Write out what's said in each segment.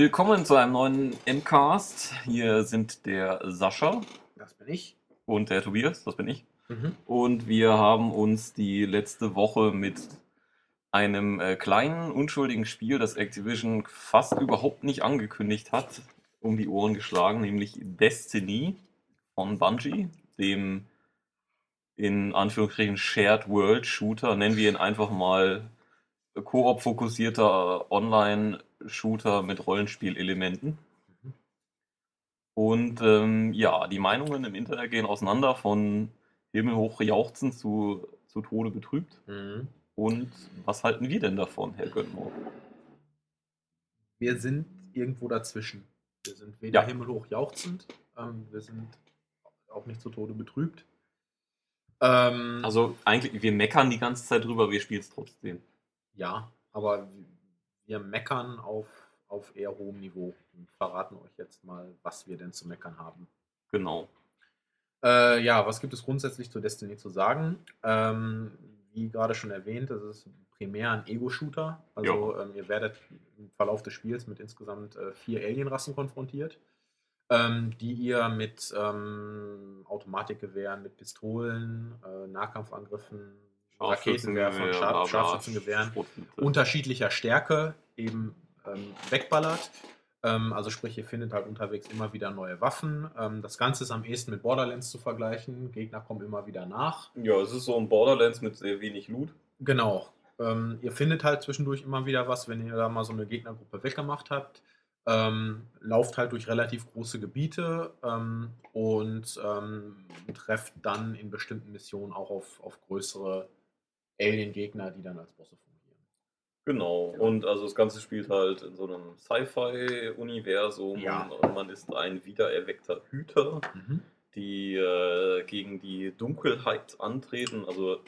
Willkommen zu einem neuen Endcast. Hier sind der Sascha Das bin ich. und der Tobias, das bin ich. Mhm. Und wir haben uns die letzte Woche mit einem äh, kleinen, unschuldigen Spiel, das Activision fast überhaupt nicht angekündigt hat, um die Ohren geschlagen, nämlich Destiny von Bungie, dem in Anführungsstrichen Shared World Shooter, nennen wir ihn einfach mal Koop-fokussierter Online-Shooter mit Rollenspielelementen. Mhm. Und ähm, ja, die Meinungen im Internet gehen auseinander von himmelhoch jauchzend zu, zu Tode betrübt. Mhm. Und was halten wir denn davon, Herr Göttmore? Wir sind irgendwo dazwischen. Wir sind weder Ja. himmelhoch jauchzend, ähm, wir sind auch nicht zu Tode betrübt. Ähm, Also eigentlich, wir meckern die ganze Zeit drüber, wir spielen es trotzdem. ja, aber wir meckern auf, auf eher hohem Niveau und verraten euch jetzt mal, was wir denn zu meckern haben. Genau. Äh, ja, was gibt es grundsätzlich zu Destiny zu sagen? Ähm, wie gerade schon erwähnt, das ist primär ein Ego-Shooter. Also ähm, ihr werdet im Verlauf des Spiels mit insgesamt äh, vier Alienrassen konfrontiert, ähm, die ihr mit ähm, Automatikgewehren, mit Pistolen, äh, Nahkampfangriffen, Raketenwerfern, Scharf Scharfschützengewehren unterschiedlicher Stärke eben ähm, wegballert. Ähm, also sprich, ihr findet halt unterwegs immer wieder neue Waffen. Ähm, das Ganze ist am ehesten mit Borderlands zu vergleichen. Gegner kommen immer wieder nach. Ja, es ist so ein Borderlands mit sehr wenig Loot. Genau. Ähm, ihr findet halt zwischendurch immer wieder was, wenn ihr da mal so eine Gegnergruppe weggemacht habt. Ähm, lauft halt durch relativ große Gebiete ähm, und ähm, trefft dann in bestimmten Missionen auch auf, auf größere Alien-Gegner, die dann als Bosse fungieren. Genau. Genau. Und also das Ganze spielt halt in so einem Sci-Fi-Universum. Ja. Und man ist ein wiedererweckter Hüter, Mhm. die äh, gegen die Dunkelheit antreten. Also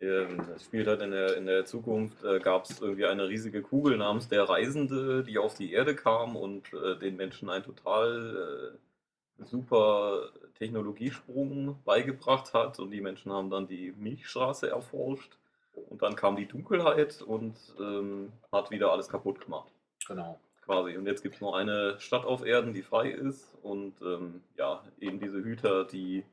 ähm, das spielt halt in der, in der Zukunft, äh, gab es irgendwie eine riesige Kugel namens der Reisende, die auf die Erde kam und äh, den Menschen einen total äh, super Technologiesprung beigebracht hat. Und die Menschen haben dann die Milchstraße erforscht. Und dann kam die Dunkelheit und ähm, hat wieder alles kaputt gemacht Genau. quasi. Und jetzt gibt es nur eine Stadt auf Erden, die frei ist. Und ähm, ja, eben diese Hüter, die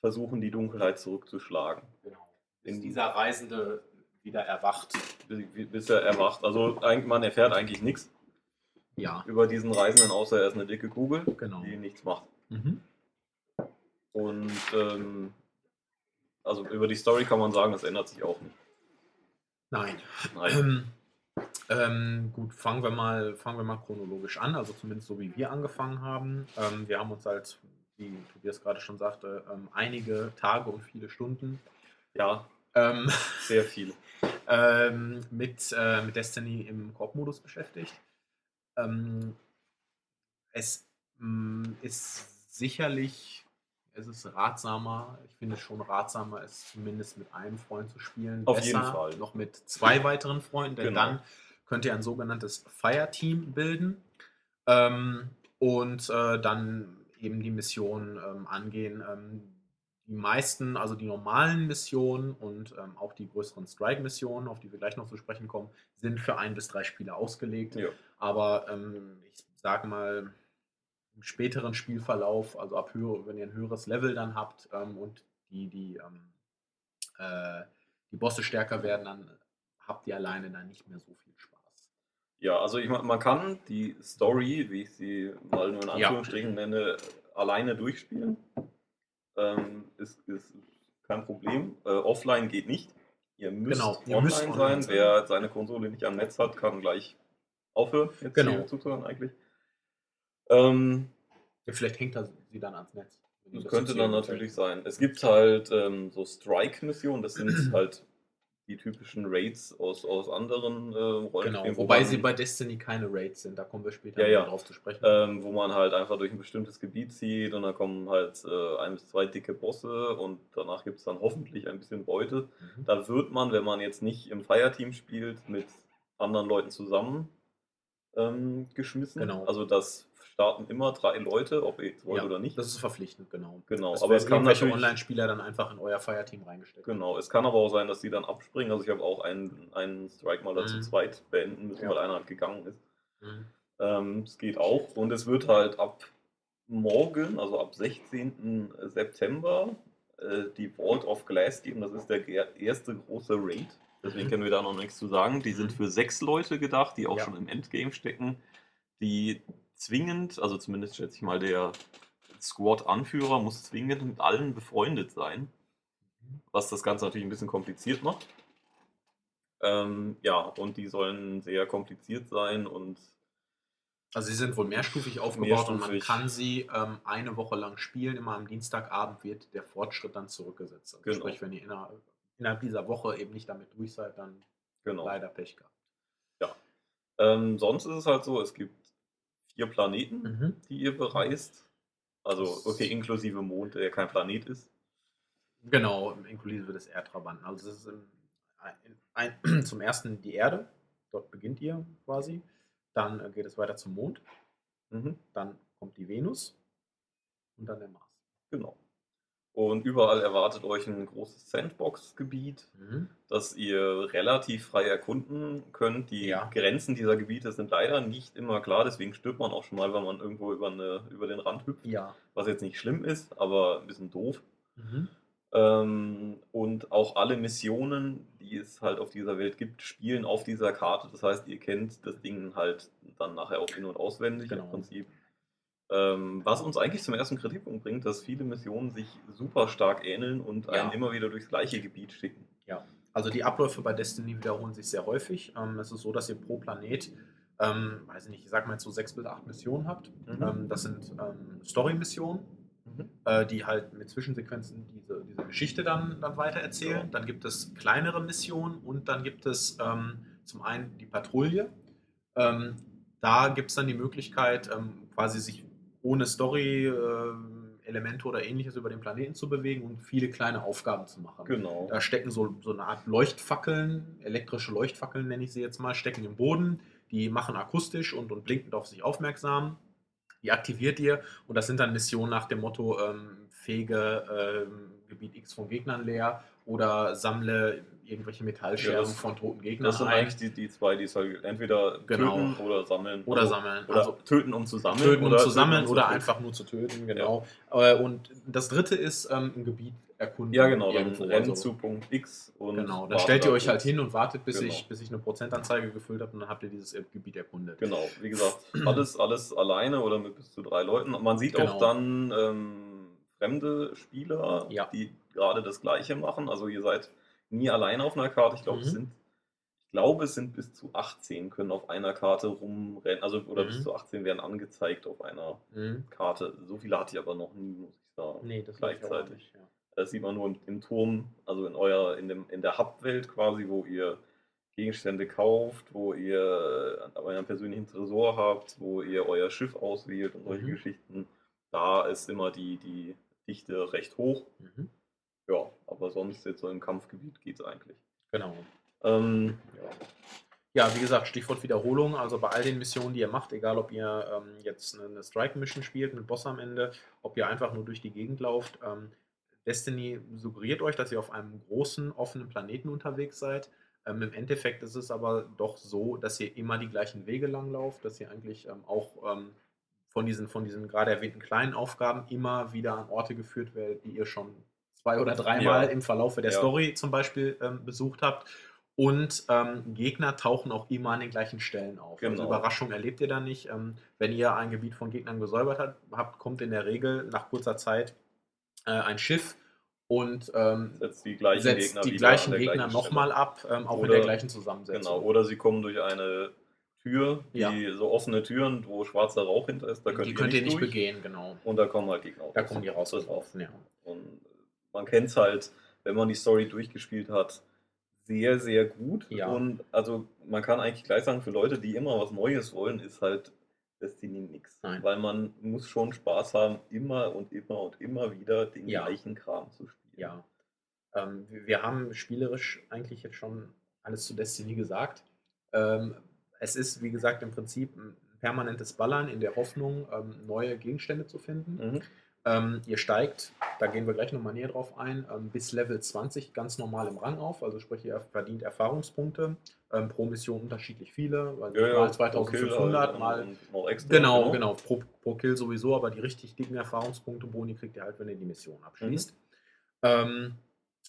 versuchen, die Dunkelheit zurückzuschlagen. Genau. Bis dieser Reisende wieder erwacht. Bis, bis er erwacht. Also man erfährt eigentlich nichts Ja, über diesen Reisenden, außer er ist eine dicke Kugel, genau. die nichts macht. Mhm. Und ähm, also über die Story kann man sagen, das ändert sich auch nicht. Nein. Nein. Ähm, ähm, gut, fangen wir, mal, fangen wir mal chronologisch an, also zumindest so wie wir angefangen haben. Ähm, wir haben uns halt, wie Tobias gerade schon sagte, ähm, einige Tage und viele Stunden Ja, ähm, sehr viel. ähm, mit, äh, mit Destiny im Koop-Modus beschäftigt. Es mh, ist sicherlich, es ist ratsamer, ich finde es schon ratsamer, es zumindest mit einem Freund zu spielen. Auf jeden Fall. Noch mit zwei weiteren Freunden, denn Genau. dann könnt ihr ein sogenanntes Fire-Team bilden ähm, und äh, dann eben die Mission ähm, angehen. Ähm, die meisten, also die normalen Missionen und ähm, auch die größeren Strike-Missionen, auf die wir gleich noch zu sprechen kommen, sind für ein bis drei Spieler ausgelegt. Ja. Aber ähm, ich sage mal, im späteren Spielverlauf, also ab höher, wenn ihr ein höheres Level dann habt ähm, und die, die, ähm, äh, die Bosse stärker werden, dann habt ihr alleine dann nicht mehr so viel Spaß. Ja, also ich mein, man kann die Story, wie ich sie mal nur in Ja. Anführungsstrichen nenne, alleine durchspielen. Ähm, ist, ist kein Problem. Äh, offline geht nicht. Ihr müsst Genau, ihr online müsst sein. online sein. Wer seine Konsole nicht am Netz hat, kann gleich aufhören, jetzt Genau. hier zuzuhören eigentlich. Ähm, Ja, vielleicht hängt er sie dann ans Netz. das könnte dann natürlich sein. Es gibt halt ähm, so Strike-Missionen, das sind halt die typischen Raids aus, aus anderen äh, Rollenspielen. Genau, wo wobei man- sie bei Destiny keine Raids sind, da kommen wir später Ja, ja. drauf zu sprechen. ähm, wo man halt einfach durch ein bestimmtes Gebiet zieht und dann kommen halt äh, ein bis zwei dicke Bosse und danach gibt es dann hoffentlich ein bisschen Beute. Mhm. Da wird man, wenn man jetzt nicht im Fireteam spielt, mit anderen Leuten zusammen ähm, geschmissen. Genau. Also das starten immer drei Leute, ob ihr jetzt wollt Ja, oder nicht. Das ist verpflichtend, genau. Genau, Es aber es kann natürlich- Online-Spieler dann einfach in euer Fireteam reingesteckt. Genau, es kann aber auch sein, dass die dann abspringen. Also ich habe auch einen, einen Strike mal dazu Mhm. zweit beenden müssen, Ja. weil einer halt gegangen ist. Mhm. Ähm, Es geht auch und es wird halt ab morgen, also ab 16. September, äh, die Vault of Glass geben. Das ist der erste große Raid. Deswegen Mhm. können wir da noch nichts zu sagen. Die sind Mhm. für sechs Leute gedacht, die auch Ja. schon im Endgame stecken, die zwingend, also zumindest schätze ich mal, der Squad-Anführer muss zwingend mit allen befreundet sein, was das Ganze natürlich ein bisschen kompliziert macht. Ähm, ja, und die sollen sehr kompliziert sein und Also sie sind wohl mehrstufig aufgebaut und man Mehrstufig. kann sie ähm, eine Woche lang spielen. Immer am Dienstagabend wird der Fortschritt dann zurückgesetzt. Also Genau. Sprich, wenn ihr innerhalb, innerhalb dieser Woche eben nicht damit durch seid, dann genau. leider Pech gehabt. Ähm, sonst ist es halt so, es gibt vier Planeten, Mhm. die ihr bereist. Also, okay, inklusive Mond, der kein Planet ist. Genau, inklusive des Erdtrabanten. Also das ist im, ein, ein, zum ersten die Erde, dort beginnt ihr quasi. Dann äh, geht es weiter zum Mond, Mhm, dann kommt die Venus und dann der Mars. genau. Und überall erwartet euch ein großes Sandbox-Gebiet, Mhm. das ihr relativ frei erkunden könnt. Die Ja. Grenzen dieser Gebiete sind leider nicht immer klar, deswegen stirbt man auch schon mal, wenn man irgendwo über, eine, über den Rand hüpft. Ja. Was jetzt nicht schlimm ist, aber ein bisschen doof. Mhm. Ähm, und auch alle Missionen, die es halt auf dieser Welt gibt, spielen auf dieser Karte. Das heißt, ihr kennt das Ding halt dann nachher auch in- und auswendig Genau. im Prinzip. Ähm, was uns eigentlich zum ersten Kritikpunkt bringt, dass viele Missionen sich super stark ähneln und Ja. einen immer wieder durchs gleiche Gebiet schicken. Ja, also die Abläufe bei Destiny wiederholen sich sehr häufig. Ähm, es ist so, dass ihr pro Planet, ähm, weiß ich nicht, ich sag mal jetzt so sechs bis acht Missionen habt. Mhm. Ähm, das sind ähm, Story-Missionen, äh, die halt mit Zwischensequenzen diese, diese Geschichte dann, dann weiter erzählen. Ja. Dann gibt es kleinere Missionen und dann gibt es ähm, zum einen die Patrouille. Da gibt es dann die Möglichkeit, quasi sich ohne Story. ähm, Elemente oder ähnliches über den Planeten zu bewegen und viele kleine Aufgaben zu machen. Genau. Da stecken so, so eine Art Leuchtfackeln, elektrische Leuchtfackeln nenne ich sie jetzt mal, stecken im Boden. Die machen akustisch und, und blinkend auf sich aufmerksam. Die aktiviert ihr und das sind dann Missionen nach dem Motto, ähm, fege ähm, Gebiet X von Gegnern leer oder sammle irgendwelche Metallscherben Ja, von toten Gegnern Das sind eigentlich die, die zwei, die es halt entweder Genau. töten oder sammeln. Oder sammeln. Oder Also töten, um zu sammeln. töten, um oder zu sammeln oder töten. einfach nur zu töten, genau. Äh, Und das dritte ist ähm, ein Gebiet erkunden. Ja, genau. Dann rennt also- zu Punkt X und. Genau, dann stellt ihr euch halt hin und wartet, bis, Genau. ich, bis ich eine Prozentanzeige gefüllt habe und dann habt ihr dieses Gebiet erkundet. Genau, wie gesagt, alles, alles alleine oder mit bis zu drei Leuten. Man sieht Genau. auch dann ähm, fremde Spieler, Ja. die gerade das Gleiche machen. Also ihr seid nie alleine auf einer Karte. Ich glaube, Mhm. es sind, ich glaube, es sind bis zu 18 können auf einer Karte rumrennen. Also oder Mhm. bis zu 18 werden angezeigt auf einer Mhm. Karte. So viele hatte ich aber noch nie, muss ich sagen. Nee, das Gleichzeitig. nicht. Ja. Das sieht man nur im, im Turm, also in eurer, in dem, in der Hub-Welt quasi, wo ihr Gegenstände kauft, wo ihr euren persönlichen Tresor habt, wo ihr euer Schiff auswählt und solche Mhm. Geschichten. Da ist immer die, die Dichte recht hoch. Mhm. Ja, aber sonst jetzt so im Kampfgebiet geht es eigentlich. Genau. Ähm, Ja. ja, wie gesagt, Stichwort Wiederholung. Also bei all den Missionen, die ihr macht, egal ob ihr ähm, jetzt eine Strike-Mission spielt mit Boss am Ende, ob ihr einfach nur durch die Gegend lauft, ähm, Destiny suggeriert euch, dass ihr auf einem großen, offenen Planeten unterwegs seid. Ähm, Im Endeffekt ist es aber doch so, dass ihr immer die gleichen Wege lang lauft, dass ihr eigentlich ähm, auch ähm, von diesen, von diesen gerade erwähnten kleinen Aufgaben immer wieder an Orte geführt werdet, die ihr schon zwei oder dreimal Ja. im Verlaufe der Ja. Story zum Beispiel ähm, besucht habt. Und ähm, Gegner tauchen auch immer an den gleichen Stellen auf. Also Genau. Überraschung erlebt ihr da nicht. Ähm, wenn ihr ein Gebiet von Gegnern gesäubert hat, habt, kommt in der Regel nach kurzer Zeit äh, ein Schiff und ähm, setzt die gleichen setzt Gegner die gleichen Gegner nochmal ab, ähm, auch in Oder- der gleichen Zusammensetzung. Genau, oder sie kommen durch eine Tür, die Ja. so offene Türen, wo schwarzer Rauch hinter ist, da könnt, die ihr, könnt ihr nicht nicht durch. begehen, genau. Und da kommen halt Gegner. Da kommen die raus. Drauf. Ja. Und man kennt es halt, wenn man die Story durchgespielt hat, sehr, sehr gut. Ja. Und also man kann eigentlich gleich sagen, für Leute, die immer was Neues wollen, ist halt Destiny nix. Nein. Weil man muss schon Spaß haben, immer und immer und immer wieder den Ja. gleichen Kram zu spielen. Ja. Ähm, wir wir haben spielerisch eigentlich jetzt schon alles zu Destiny gesagt. Ähm, es ist, wie gesagt, im Prinzip ein permanentes Ballern in der Hoffnung, ähm, neue Gegenstände zu finden. Mhm. Ähm, ihr steigt, da gehen wir gleich nochmal näher drauf ein, ähm, bis Level 20 ganz normal im Rang auf. Also sprich, ihr verdient Erfahrungspunkte. Ähm, pro Mission unterschiedlich viele. Ja, ja, mal pro 2500, Kill mal halt extra. Genau, genau. Pro, pro Kill sowieso, aber die richtig dicken Erfahrungspunkte Boni kriegt ihr halt, wenn ihr die Mission abschließt. Ähm,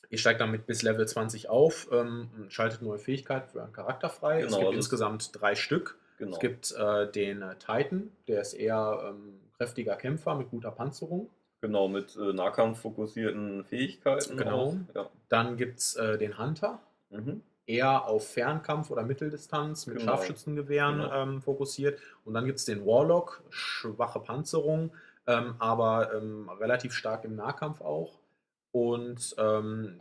ihr steigt damit bis Level 20 auf, ähm, und schaltet neue Fähigkeiten für euren Charakter frei. es Genau, gibt also- insgesamt drei Stück. Genau. Es gibt äh, den äh, Titan, der ist eher ähm, kräftiger Kämpfer mit guter Panzerung. Genau, mit äh, nahkampffokussierten Fähigkeiten. Genau. Ja. Dann gibt es äh, den Hunter, Mhm. eher auf Fernkampf oder Mitteldistanz mit Genau. Scharfschützengewehren Genau. ähm, fokussiert. Und dann gibt es den Warlock, schwache Panzerung, ähm, aber ähm, relativ stark im Nahkampf auch. Und ähm,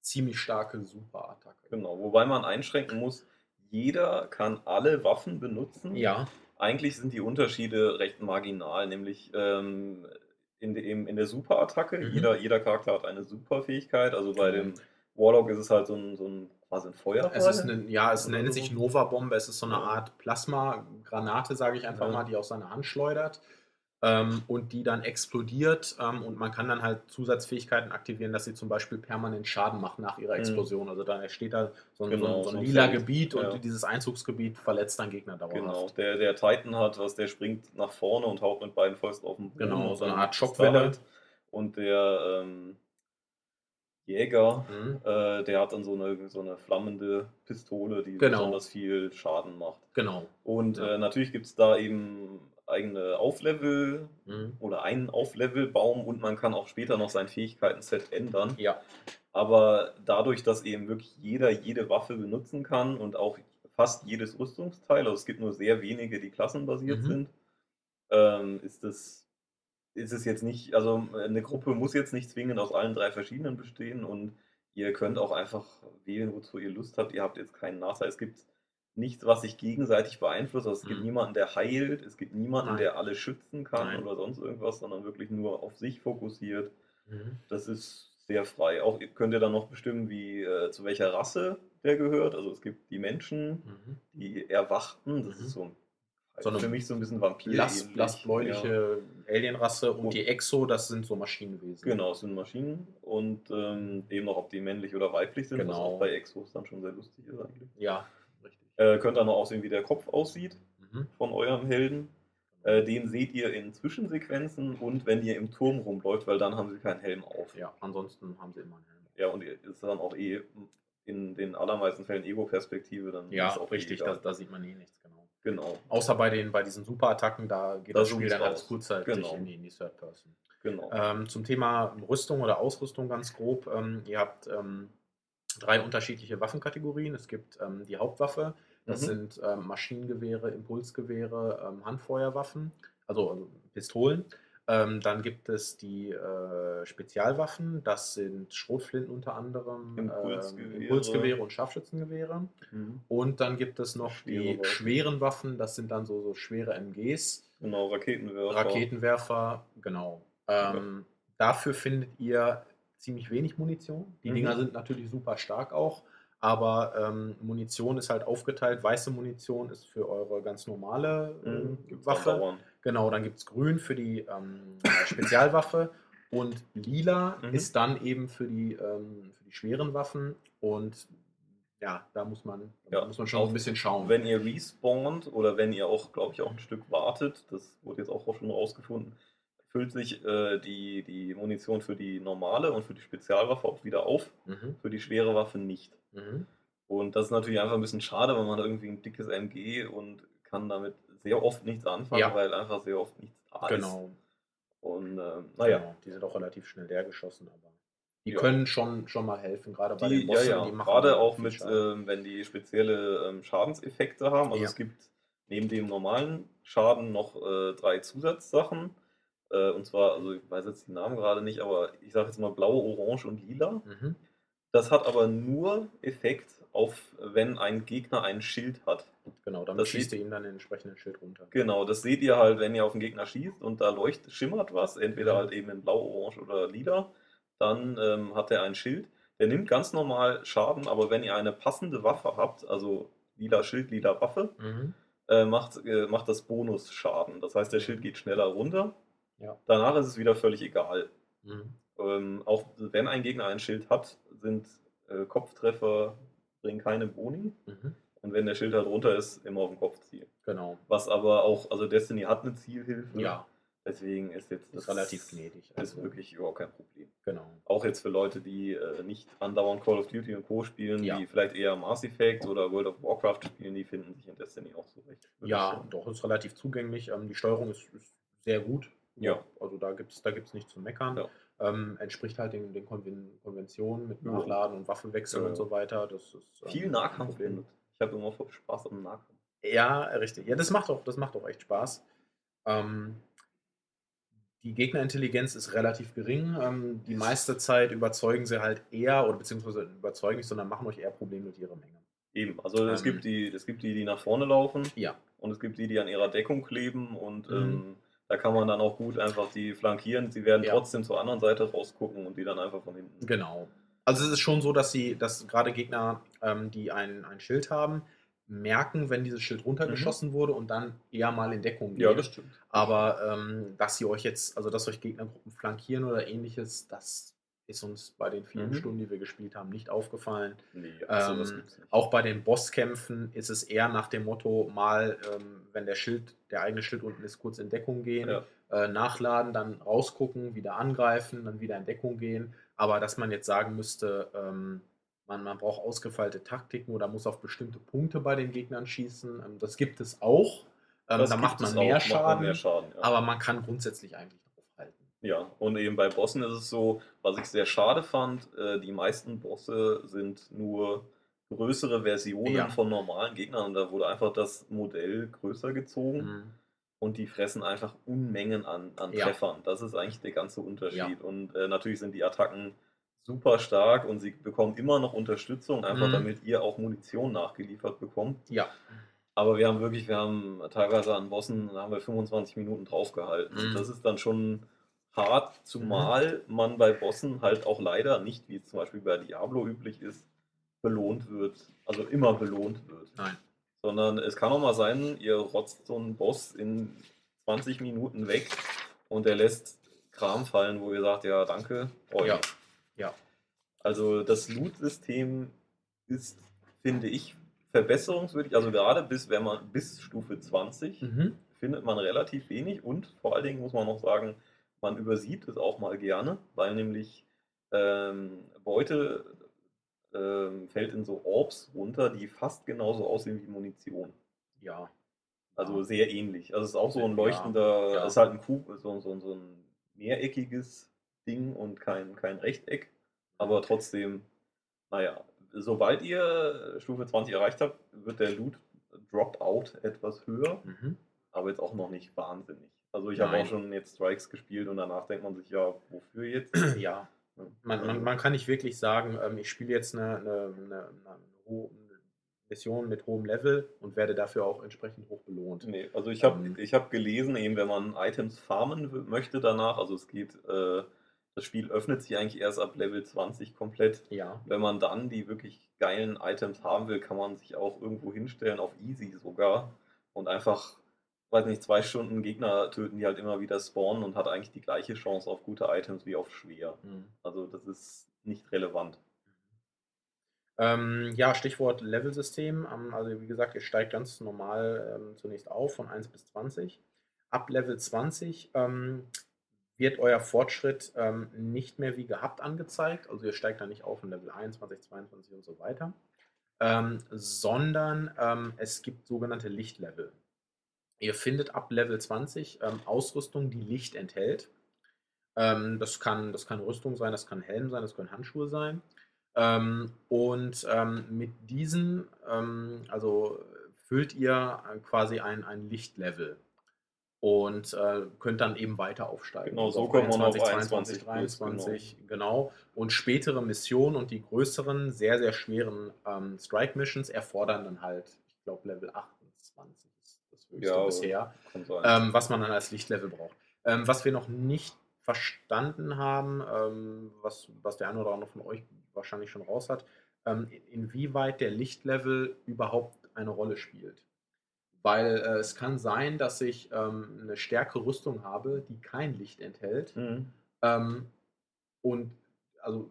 ziemlich starke Superattacke. Genau. Wobei man einschränken muss, jeder kann alle Waffen benutzen. Ja, Eigentlich sind die Unterschiede recht marginal, nämlich ähm, in, dem, in der Superattacke. Mhm. Jeder, jeder Charakter hat eine Superfähigkeit. Also bei dem Warlock ist es halt so ein, so ein quasi ein Feuerball. es ist eine, ja, es nennt so. sich Nova-Bombe. Es ist so eine. Art Plasma-Granate, sage ich einfach Ja. mal, die aus seiner Hand schleudert. Ähm, und die dann explodiert ähm, und man kann dann halt Zusatzfähigkeiten aktivieren, dass sie zum Beispiel permanent Schaden macht nach ihrer Mhm. Explosion. Also dann entsteht da so ein, Genau, so ein so ein lila Feld. Gebiet und Ja. dieses Einzugsgebiet verletzt dann Gegner dauerhaft. Genau, der, der Titan hat was, der springt nach vorne und haut mit beiden Fäusten auf den Boden. Genau, und so eine Art da Schockwelle. halt. Und der ähm, Jäger, Mhm. äh, der hat dann so eine, so eine flammende Pistole, die Genau. besonders viel Schaden macht. Genau. Und Ja. äh, natürlich gibt es da eben eigene Auflevel Mhm. oder einen Auflevelbaum und man kann auch später noch sein Fähigkeiten-Set ändern. Ja, Aber dadurch, dass eben wirklich jeder jede Waffe benutzen kann und auch fast jedes Rüstungsteil, also es gibt nur sehr wenige, die klassenbasiert Mhm. sind, ähm, ist es ist es jetzt nicht, also eine Gruppe muss jetzt nicht zwingend aus allen drei verschiedenen bestehen und ihr könnt auch einfach wählen, wozu ihr Lust habt. Ihr habt jetzt keinen Nachteil. Es gibt nichts, was sich gegenseitig beeinflusst. Also es gibt Mhm. niemanden, der heilt, es gibt niemanden, Nein. der alle schützen kann Nein. oder sonst irgendwas, sondern wirklich nur auf sich fokussiert. Mhm. Das ist sehr frei. Auch könnt ihr dann noch bestimmen, wie äh, zu welcher Rasse der gehört. Also es gibt die Menschen, Mhm. die Erwachten. Das Mhm. ist so, ein, So eine für mich so ein bisschen Vampir. Blass, blassbläuliche Alienrasse und Und- die Exo, das sind so Maschinenwesen. Genau, es sind Maschinen und ähm, eben noch, ob die männlich oder weiblich sind, was Genau. auch bei Exos dann schon sehr lustig ist eigentlich. Ja. Äh, könnt dann noch aussehen, wie der Kopf aussieht Mhm. von eurem Helden. Äh, den seht ihr in Zwischensequenzen und wenn ihr im Turm rumläuft, weil dann haben sie keinen Helm auf. Ja, ansonsten haben sie immer einen Helm. Ja, und ihr ist dann auch eh in den allermeisten Fällen Ego-Perspektive, dann Ja, ist auch eh richtig, da, egal. da sieht man eh nichts, genau. Genau, Außer bei, den, bei diesen Superattacken, da geht Da das Spiel dann halt raus. kurzzeitig Genau. in die, in die Third Person. genau. Ähm, zum Thema Rüstung oder Ausrüstung ganz grob. Ähm, ihr habt ähm, drei unterschiedliche Waffenkategorien. Es gibt ähm, die Hauptwaffe, das Mhm. sind ähm, Maschinengewehre, Impulsgewehre, ähm, Handfeuerwaffen, also, also Pistolen. Ähm, dann gibt es die äh, Spezialwaffen, das sind Schrotflinten unter anderem, Impulsgewehre. ähm, Impulsgewehre und Scharfschützengewehre. Mhm. Und dann gibt es noch Schwere die Waffen. schweren Waffen, das sind dann so, so schwere MGs. Genau, Raketenwerfer. Raketenwerfer, genau. Ähm, Dafür findet ihr ziemlich wenig Munition. Die Mhm. Dinger sind natürlich super stark auch, aber ähm, Munition ist halt aufgeteilt. Weiße Munition ist für eure ganz normale Mhm. Gibt's Waffe. Genau, dann gibt es grün für die ähm, Spezialwaffe und lila Mhm. ist dann eben für die, ähm, für die schweren Waffen und ja, da muss man, Ja, muss man schon auch ein bisschen schauen. Wenn ihr respawnt oder wenn ihr auch, glaube ich, auch ein Stück wartet, das wurde jetzt auch schon rausgefunden, füllt sich äh, die, die Munition für die normale und für die Spezialwaffe auch wieder auf, mhm. für die schwere Waffe nicht. Mhm. Und das ist natürlich einfach ein bisschen schade, weil man hat irgendwie ein dickes MG und kann damit sehr oft nichts anfangen, Ja. weil einfach sehr oft nichts da ist. Genau. Und ähm, naja, Genau, die sind auch relativ schnell leer geschossen, aber die Ja. können schon, schon mal helfen, gerade bei die, den ja, Bossen. ja, machen gerade auch mit, ähm, wenn die spezielle ähm, Schadenseffekte haben. Also Ja. es gibt neben dem normalen Schaden noch äh, drei Zusatzsachen. Äh, und zwar, also ich weiß jetzt die Namen gerade nicht, aber ich sage jetzt mal blau, orange und lila. Mhm. Das hat aber nur Effekt auf, wenn ein Gegner ein Schild hat. Genau, damit Das schießt ihr ihm dann den entsprechenden Schild runter. Genau, das seht ihr halt, wenn ihr auf den Gegner schießt und da leuchtet, schimmert was, entweder Mhm. halt eben in blau, orange oder lila, dann ähm, hat er ein Schild. Der nimmt ganz normal Schaden, aber wenn ihr eine passende Waffe habt, also lila Schild, lila Waffe, Mhm. äh, macht, äh, macht das Bonusschaden. Das heißt, der Schild geht schneller runter. Ja. Danach ist es wieder völlig egal. Mhm. Ähm, auch wenn ein Gegner ein Schild hat, sind äh, Kopftreffer bringen keine Boni. Mhm. Und wenn der Schild halt runter ist, immer auf den Kopf ziehen. Genau. Was aber auch, also Destiny hat eine Zielhilfe. Ja, Deswegen ist jetzt das ist relativ gnädig. Ist wirklich überhaupt kein Problem. Genau. Auch jetzt für Leute, die äh, nicht andauernd Call of Duty und Co. spielen, Ja. die vielleicht eher Mass Effect oder World of Warcraft spielen, die finden sich in Destiny auch zurecht. Ja, sagen. doch, ist relativ zugänglich. Ähm, die Steuerung ist, ist sehr gut. Ja. Also da gibt es da gibt's nichts zu meckern. Ja. Ähm, entspricht halt den, den Konven Konventionen mit. Nachladen und Waffenwechseln Ja. und so weiter. Das ist ähm, Viel Nahkampf. Ich habe immer Spaß am Nahkampf. Ja, richtig. Ja, das macht auch, das macht auch echt Spaß. Ähm, die Gegnerintelligenz ist relativ gering. Ähm, die meiste Zeit überzeugen sie halt eher, oder beziehungsweise überzeugen nicht, sondern machen euch eher Probleme mit ihrer Menge. Eben, also es, Ähm. gibt die, es gibt die, die nach vorne laufen Ja. und es gibt die, die an ihrer Deckung kleben und Mhm. Da kann man dann auch gut einfach die flankieren. Sie werden Ja. trotzdem zur anderen Seite rausgucken und die dann einfach von hinten. Genau. Also es ist schon so, dass sie, dass gerade Gegner, ähm, die ein, ein Schild haben, merken, wenn dieses Schild runtergeschossen wurde und dann eher mal in Deckung gehen. Ja, das stimmt. Aber ähm, dass sie euch jetzt, also dass euch Gegnergruppen flankieren oder ähnliches, das ist uns bei den vielen Mhm. Stunden, die wir gespielt haben, nicht aufgefallen. Nee, also Ähm. Auch bei den Bosskämpfen ist es eher nach dem Motto, mal, ähm, wenn der Schild, der eigene Schild unten ist, kurz in Deckung gehen, Ja. äh, nachladen, dann rausgucken, wieder angreifen, dann wieder in Deckung gehen. Aber dass man jetzt sagen müsste, ähm, man, man braucht ausgefeilte Taktiken oder muss auf bestimmte Punkte bei den Gegnern schießen, ähm, das gibt es auch. Ähm, da macht man mehr auch, macht man Schaden, mehr Schaden ja. aber man kann grundsätzlich eigentlich. Ja, und eben bei Bossen ist es so, was ich sehr schade fand, äh, die meisten Bosse sind nur größere Versionen Ja. von normalen Gegnern und da wurde einfach das Modell größer gezogen Mhm. und die fressen einfach Unmengen an, an Ja. Treffern. Das ist eigentlich der ganze Unterschied. Ja. Und äh, natürlich sind die Attacken super stark und sie bekommen immer noch Unterstützung, einfach Mhm. damit ihr auch Munition nachgeliefert bekommt. Ja, Aber wir haben wirklich, wir haben teilweise an Bossen, da haben wir 25 Minuten draufgehalten. Mhm. Das ist dann schon hart, zumal man bei Bossen halt auch leider nicht, wie es zum Beispiel bei Diablo üblich ist, belohnt wird. Also immer belohnt wird. nein. Sondern es kann auch mal sein, ihr rotzt so einen Boss in 20 Minuten weg und der lässt Kram fallen, wo ihr sagt, ja, danke, ich Ja. Ja. Also das Loot-System ist, finde ich, verbesserungswürdig. Also gerade bis, wenn man bis Stufe 20 Mhm. findet man relativ wenig und vor allen Dingen muss man noch sagen, man übersieht es auch mal gerne, weil nämlich ähm, Beute ähm, fällt in so Orbs runter, die fast genauso aussehen wie Munition. Ja. Also sehr ähnlich. Also es ist auch so ein Ja, leuchtender, ja. es ist halt ein Kub, so, so, so ein mehreckiges Ding und kein, kein Rechteck. Aber trotzdem, naja, sobald ihr Stufe 20 erreicht habt, wird der Loot Dropout etwas höher, Mhm. aber jetzt auch noch nicht wahnsinnig. Also ich habe auch schon jetzt Strikes gespielt und danach denkt man sich, ja, wofür jetzt? Ja, man, man, man kann nicht wirklich sagen, ähm, ich spiele jetzt eine, eine, eine, eine, Mission mit hohem Level und werde dafür auch entsprechend hoch belohnt. Nee, also ich habe Ähm. ich hab gelesen, eben wenn man Items farmen möchte danach, also es geht, äh, das Spiel öffnet sich eigentlich erst ab Level 20 komplett. Ja, Wenn man dann die wirklich geilen Items haben will, kann man sich auch irgendwo hinstellen, auf easy sogar, und einfach, weiß nicht, zwei Stunden Gegner töten, die halt immer wieder spawnen und hat eigentlich die gleiche Chance auf gute Items wie auf schwer. Mhm. Also das ist nicht relevant. Ähm, ja, Stichwort Levelsystem. Ähm, also wie gesagt, ihr steigt ganz normal ähm, zunächst auf von 1 bis 20. Ab Level 20 ähm, wird euer Fortschritt ähm, nicht mehr wie gehabt angezeigt. Also ihr steigt dann nicht auf in Level 21, 22 und so weiter. Ähm, sondern es gibt sogenannte Lichtlevel. Ihr findet ab Level 20 ähm, Ausrüstung, die Licht enthält. Ähm, das, kann, das kann Rüstung sein, das kann Helm sein, das können Handschuhe sein. Ähm, und ähm, mit diesen, ähm, also füllt ihr äh, quasi ein, ein Lichtlevel und äh, könnt dann eben weiter aufsteigen. Genau, so kommt man auf 22, 21 plus, 23, genau. Und spätere Missionen und die größeren, sehr, sehr schweren ähm, Strike-Missions erfordern dann halt, ich glaube, Level 28 ist das höchste Ja, bisher ähm, was man dann als Lichtlevel braucht. Ähm, was wir noch nicht verstanden haben, ähm, was, was der eine oder andere von euch wahrscheinlich schon raus hat, ähm, inwieweit der Lichtlevel überhaupt eine Rolle spielt. Weil äh, es kann sein, dass ich ähm, eine stärkere Rüstung habe, die kein Licht enthält. Mhm. Ähm, und also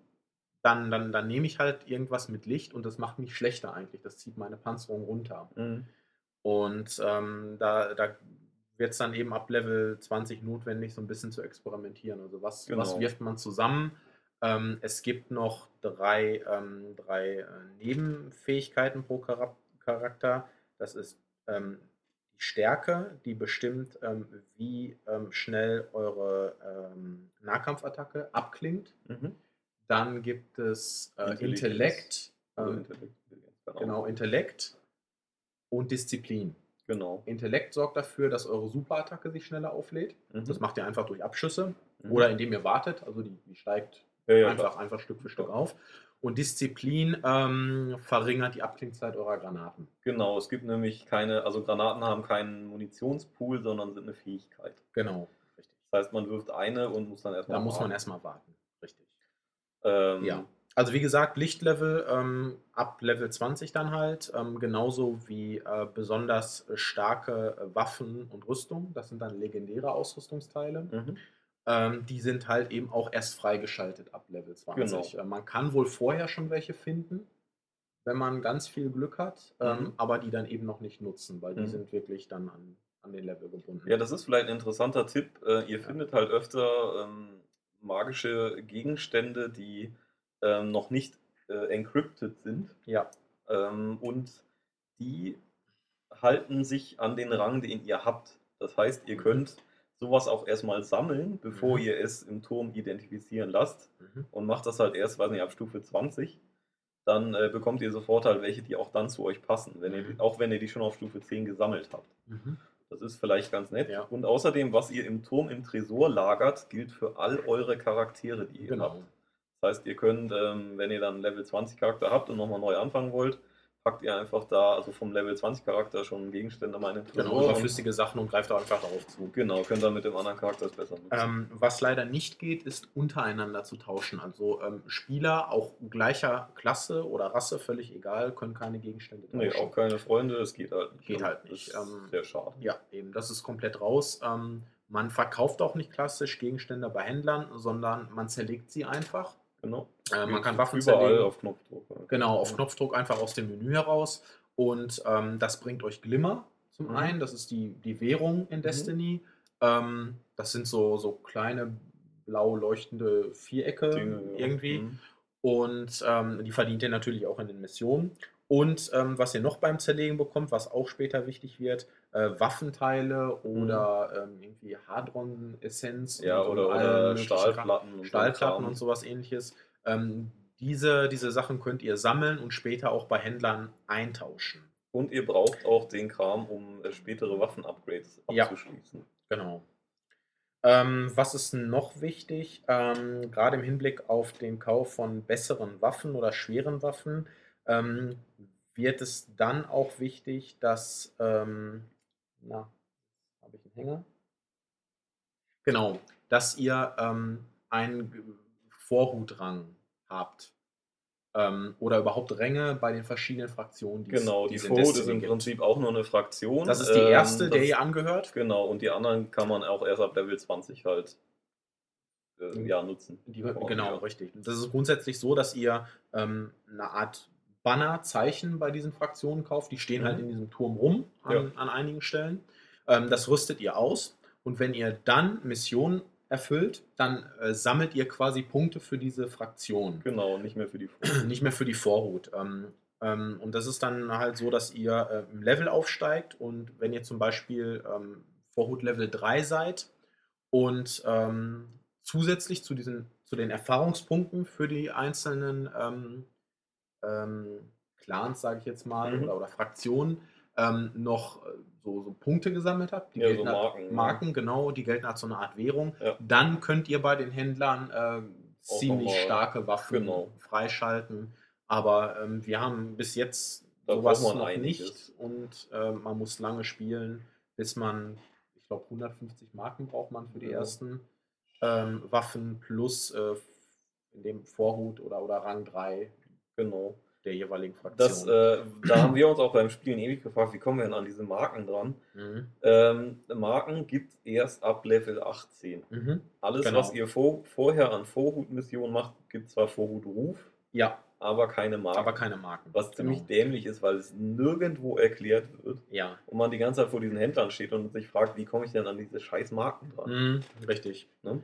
dann, dann, dann nehme ich halt irgendwas mit Licht und das macht mich schlechter eigentlich. Das zieht meine Panzerung runter. Mhm. Und ähm, da, da wird es dann eben ab Level 20 notwendig, so ein bisschen zu experimentieren. Also was, was Genau. wirft man zusammen? Ähm, es gibt noch drei, ähm, drei äh, Nebenfähigkeiten pro Chara- Charakter. Das ist ähm, die Stärke, die bestimmt, ähm, wie ähm, schnell eure ähm, Nahkampfattacke abklingt. Mhm. Dann gibt es äh. Intellekt, Also Intellekt, genau. genau, Intellekt und Disziplin. Genau. Intellekt sorgt dafür, dass eure Superattacke sich schneller auflädt. Mhm. Das macht ihr einfach durch Abschüsse Mhm. oder indem ihr wartet. Also die, die steigt ja, ja, einfach, klar. einfach Stück für Stück auf. Und Disziplin ähm, verringert die Abklingzeit eurer Granaten. Genau, es gibt nämlich keine, also Granaten haben keinen Munitionspool, sondern sind eine Fähigkeit. Genau, richtig. Das heißt, man wirft eine und muss dann erstmal. Da muss man warten. erstmal warten. Richtig. Ähm, Ja. Also wie gesagt, Lichtlevel ähm, ab Level 20 dann halt, ähm, genauso wie äh, besonders starke Waffen und Rüstung. Das sind dann legendäre Ausrüstungsteile. Mhm. Ähm, die sind halt eben auch erst freigeschaltet ab Level 20. Genau. Äh, man kann wohl vorher schon welche finden, wenn man ganz viel Glück hat, ähm, Mhm. aber die dann eben noch nicht nutzen, weil die Mhm. sind wirklich dann an, an den Level gebunden. Ja, das ist vielleicht ein interessanter Tipp. Äh, ihr findet halt öfter ähm, magische Gegenstände, die ähm, noch nicht äh, encrypted sind. ja, Ähm, und die halten sich an den Rang, den ihr habt. Das heißt, ihr könnt sowas auch erstmal sammeln, bevor Mhm. ihr es im Turm identifizieren lasst. Mhm. Und macht das halt erst, weiß nicht, ab Stufe 20. Dann äh, bekommt ihr sofort halt welche, die auch dann zu euch passen, wenn ihr, Mhm. auch wenn ihr die schon auf Stufe 10 gesammelt habt. Mhm. Das ist vielleicht ganz nett. Ja. Und außerdem, was ihr im Turm im Tresor lagert, gilt für all eure Charaktere, die ihr Genau. habt. Das heißt, ihr könnt, ähm, wenn ihr dann Level 20 Charakter habt und nochmal neu anfangen wollt, packt ihr einfach da, also vom Level 20 Charakter schon Gegenstände mal in den Genau, überflüssige Sachen und greift auch einfach darauf zu. genau, könnt dann mit dem anderen Charakter es besser nutzen. Ähm, was leider nicht geht, ist untereinander zu tauschen. Also ähm, Spieler auch gleicher Klasse oder Rasse, völlig egal, können keine Gegenstände tauschen. nee, auch keine Freunde, es geht halt nicht. Geht halt das nicht, ähm, sehr schade. Ja, eben, das ist komplett raus. Ähm, man verkauft auch nicht klassisch Gegenstände bei Händlern, sondern man zerlegt sie einfach. Genau. Äh, man kann Waffen überall zerlegen. auf Knopfdruck. ja. Genau, auf Knopfdruck einfach aus dem Menü heraus. Und ähm, das bringt euch Glimmer zum Mhm. einen. Das ist die, die Währung in Destiny. Ähm, das sind so, so kleine blau leuchtende Vierecke Dinge, ja. irgendwie. Mhm. Und ähm, die verdient ihr natürlich auch in den Missionen. Und ähm, was ihr noch beim Zerlegen bekommt, was auch später wichtig wird, äh, Waffenteile oder ähm, irgendwie Hadron-Essenz. Ja, und- oder, und oder. Stahlplatten. und so Stahlplatten Kram. und sowas ähnliches. Ähm, diese, diese Sachen könnt ihr sammeln und später auch bei Händlern eintauschen. Und ihr braucht auch den Kram, um äh, spätere Waffen-Upgrades Ja. abzuschließen. Genau. Ähm, was ist noch wichtig? Ähm, gerade im Hinblick auf den Kauf von besseren Waffen oder schweren Waffen ähm, wird es dann auch wichtig, dass. Ähm, na, habe ich einen Hänger? Genau, dass ihr ähm, einen Vorhutrang habt. Ähm, oder überhaupt Ränge bei den verschiedenen Fraktionen, die es- Genau, die Vorhut ist im gibt. Prinzip auch nur eine Fraktion. Das ist die Ähm, erste, das der ihr angehört. Genau, und die anderen kann man auch erst ab Level 20 halt äh, ja, nutzen. Die, genau, ja. richtig. Das ist grundsätzlich so, dass ihr ähm, eine Art Banner-Zeichen bei diesen Fraktionen kauft. Die stehen Mhm. halt in diesem Turm rum an, Ja. an einigen Stellen. Ähm, das rüstet ihr aus. Und wenn ihr dann Missionen erfüllt, dann äh, sammelt ihr quasi Punkte für diese Fraktion. Genau, nicht mehr für die Vorhut. Nicht mehr für die Vorhut. Ähm, ähm, und das ist dann halt so, dass ihr äh, im Level aufsteigt und wenn ihr zum Beispiel ähm, Vorhut Level 3 seid und ähm, zusätzlich zu, diesen, zu den Erfahrungspunkten für die einzelnen ähm, Clans, sage ich jetzt mal, Mhm. oder, oder Fraktionen, ähm, noch äh, so, so Punkte gesammelt habt. Die Ja, so gelten als- Marken, ja. Marken, genau, die gelten als so eine Art Währung. Ja. Dann könnt ihr bei den Händlern äh, ziemlich nochmal- starke Waffen genau. freischalten. Aber ähm, wir haben bis jetzt Da sowas noch einiges. nicht und äh, man muss lange spielen, bis man, ich glaube, 150 Marken braucht man für die Ja. ersten ähm, Waffen plus äh, in dem Vorhut oder, oder Rang 3. Genau. der jeweiligen Fraktion. Das, äh, da haben wir uns auch beim Spielen ewig gefragt, wie kommen wir denn an diese Marken dran? mhm. Ähm, Marken gibt es erst ab Level 18. Mhm. Alles, Genau. was ihr vor, vorher an Vorhut-Missionen macht, gibt zwar Vorhut-Ruf, Ja, aber keine Marken. aber keine Marken. was ziemlich Genau. dämlich ist, weil es nirgendwo erklärt wird Ja, und man die ganze Zeit vor diesen Händlern steht und sich fragt, wie komme ich denn an diese scheiß Marken dran? Mhm, richtig. Ne?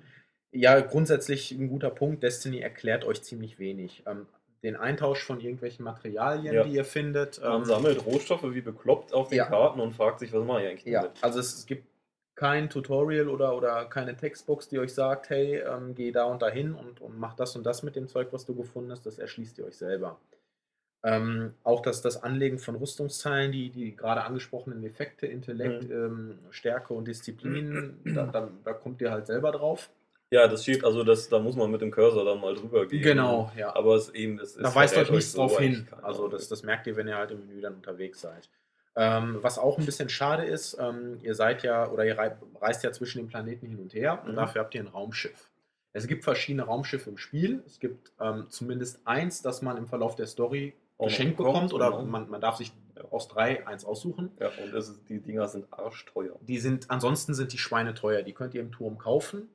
Ja, grundsätzlich ein guter Punkt. Destiny erklärt euch ziemlich wenig. Ähm, den Eintausch von irgendwelchen Materialien, Ja. die ihr findet. Man ähm, sammelt Rohstoffe wie bekloppt auf den Ja. Karten und fragt sich, was mache ich eigentlich Ja, damit? also es, es gibt kein Tutorial oder, oder keine Textbox, die euch sagt, hey, ähm, geh da und dahin und, und mach das und das mit dem Zeug, was du gefunden hast. Das erschließt ihr euch selber. Ähm, auch das, das Anlegen von Rüstungsteilen, die, die gerade angesprochenen Effekte, Intellekt, ähm, Stärke und Disziplin, da, da, da kommt ihr halt selber drauf. Ja, das steht, also das, da muss man mit dem Cursor dann mal drüber gehen. ja. Aber es eben, es da es weist euch nichts drauf hin. Also das, das merkt ihr, wenn ihr halt im Menü dann unterwegs seid. Ähm, was auch ein bisschen schade ist, ähm, ihr seid ja oder ihr rei- reist ja zwischen den Planeten hin und her und Mhm. dafür habt ihr ein Raumschiff. Es gibt verschiedene Raumschiffe im Spiel. Es gibt ähm, zumindest eins, das man im Verlauf der Story noch geschenkt bekommt, bekommt oder genau. man, man darf sich aus drei eins aussuchen. Ja, und ist, die Dinger sind arschteuer. Die sind, ansonsten sind die Schweine teuer. Die könnt ihr im Turm kaufen.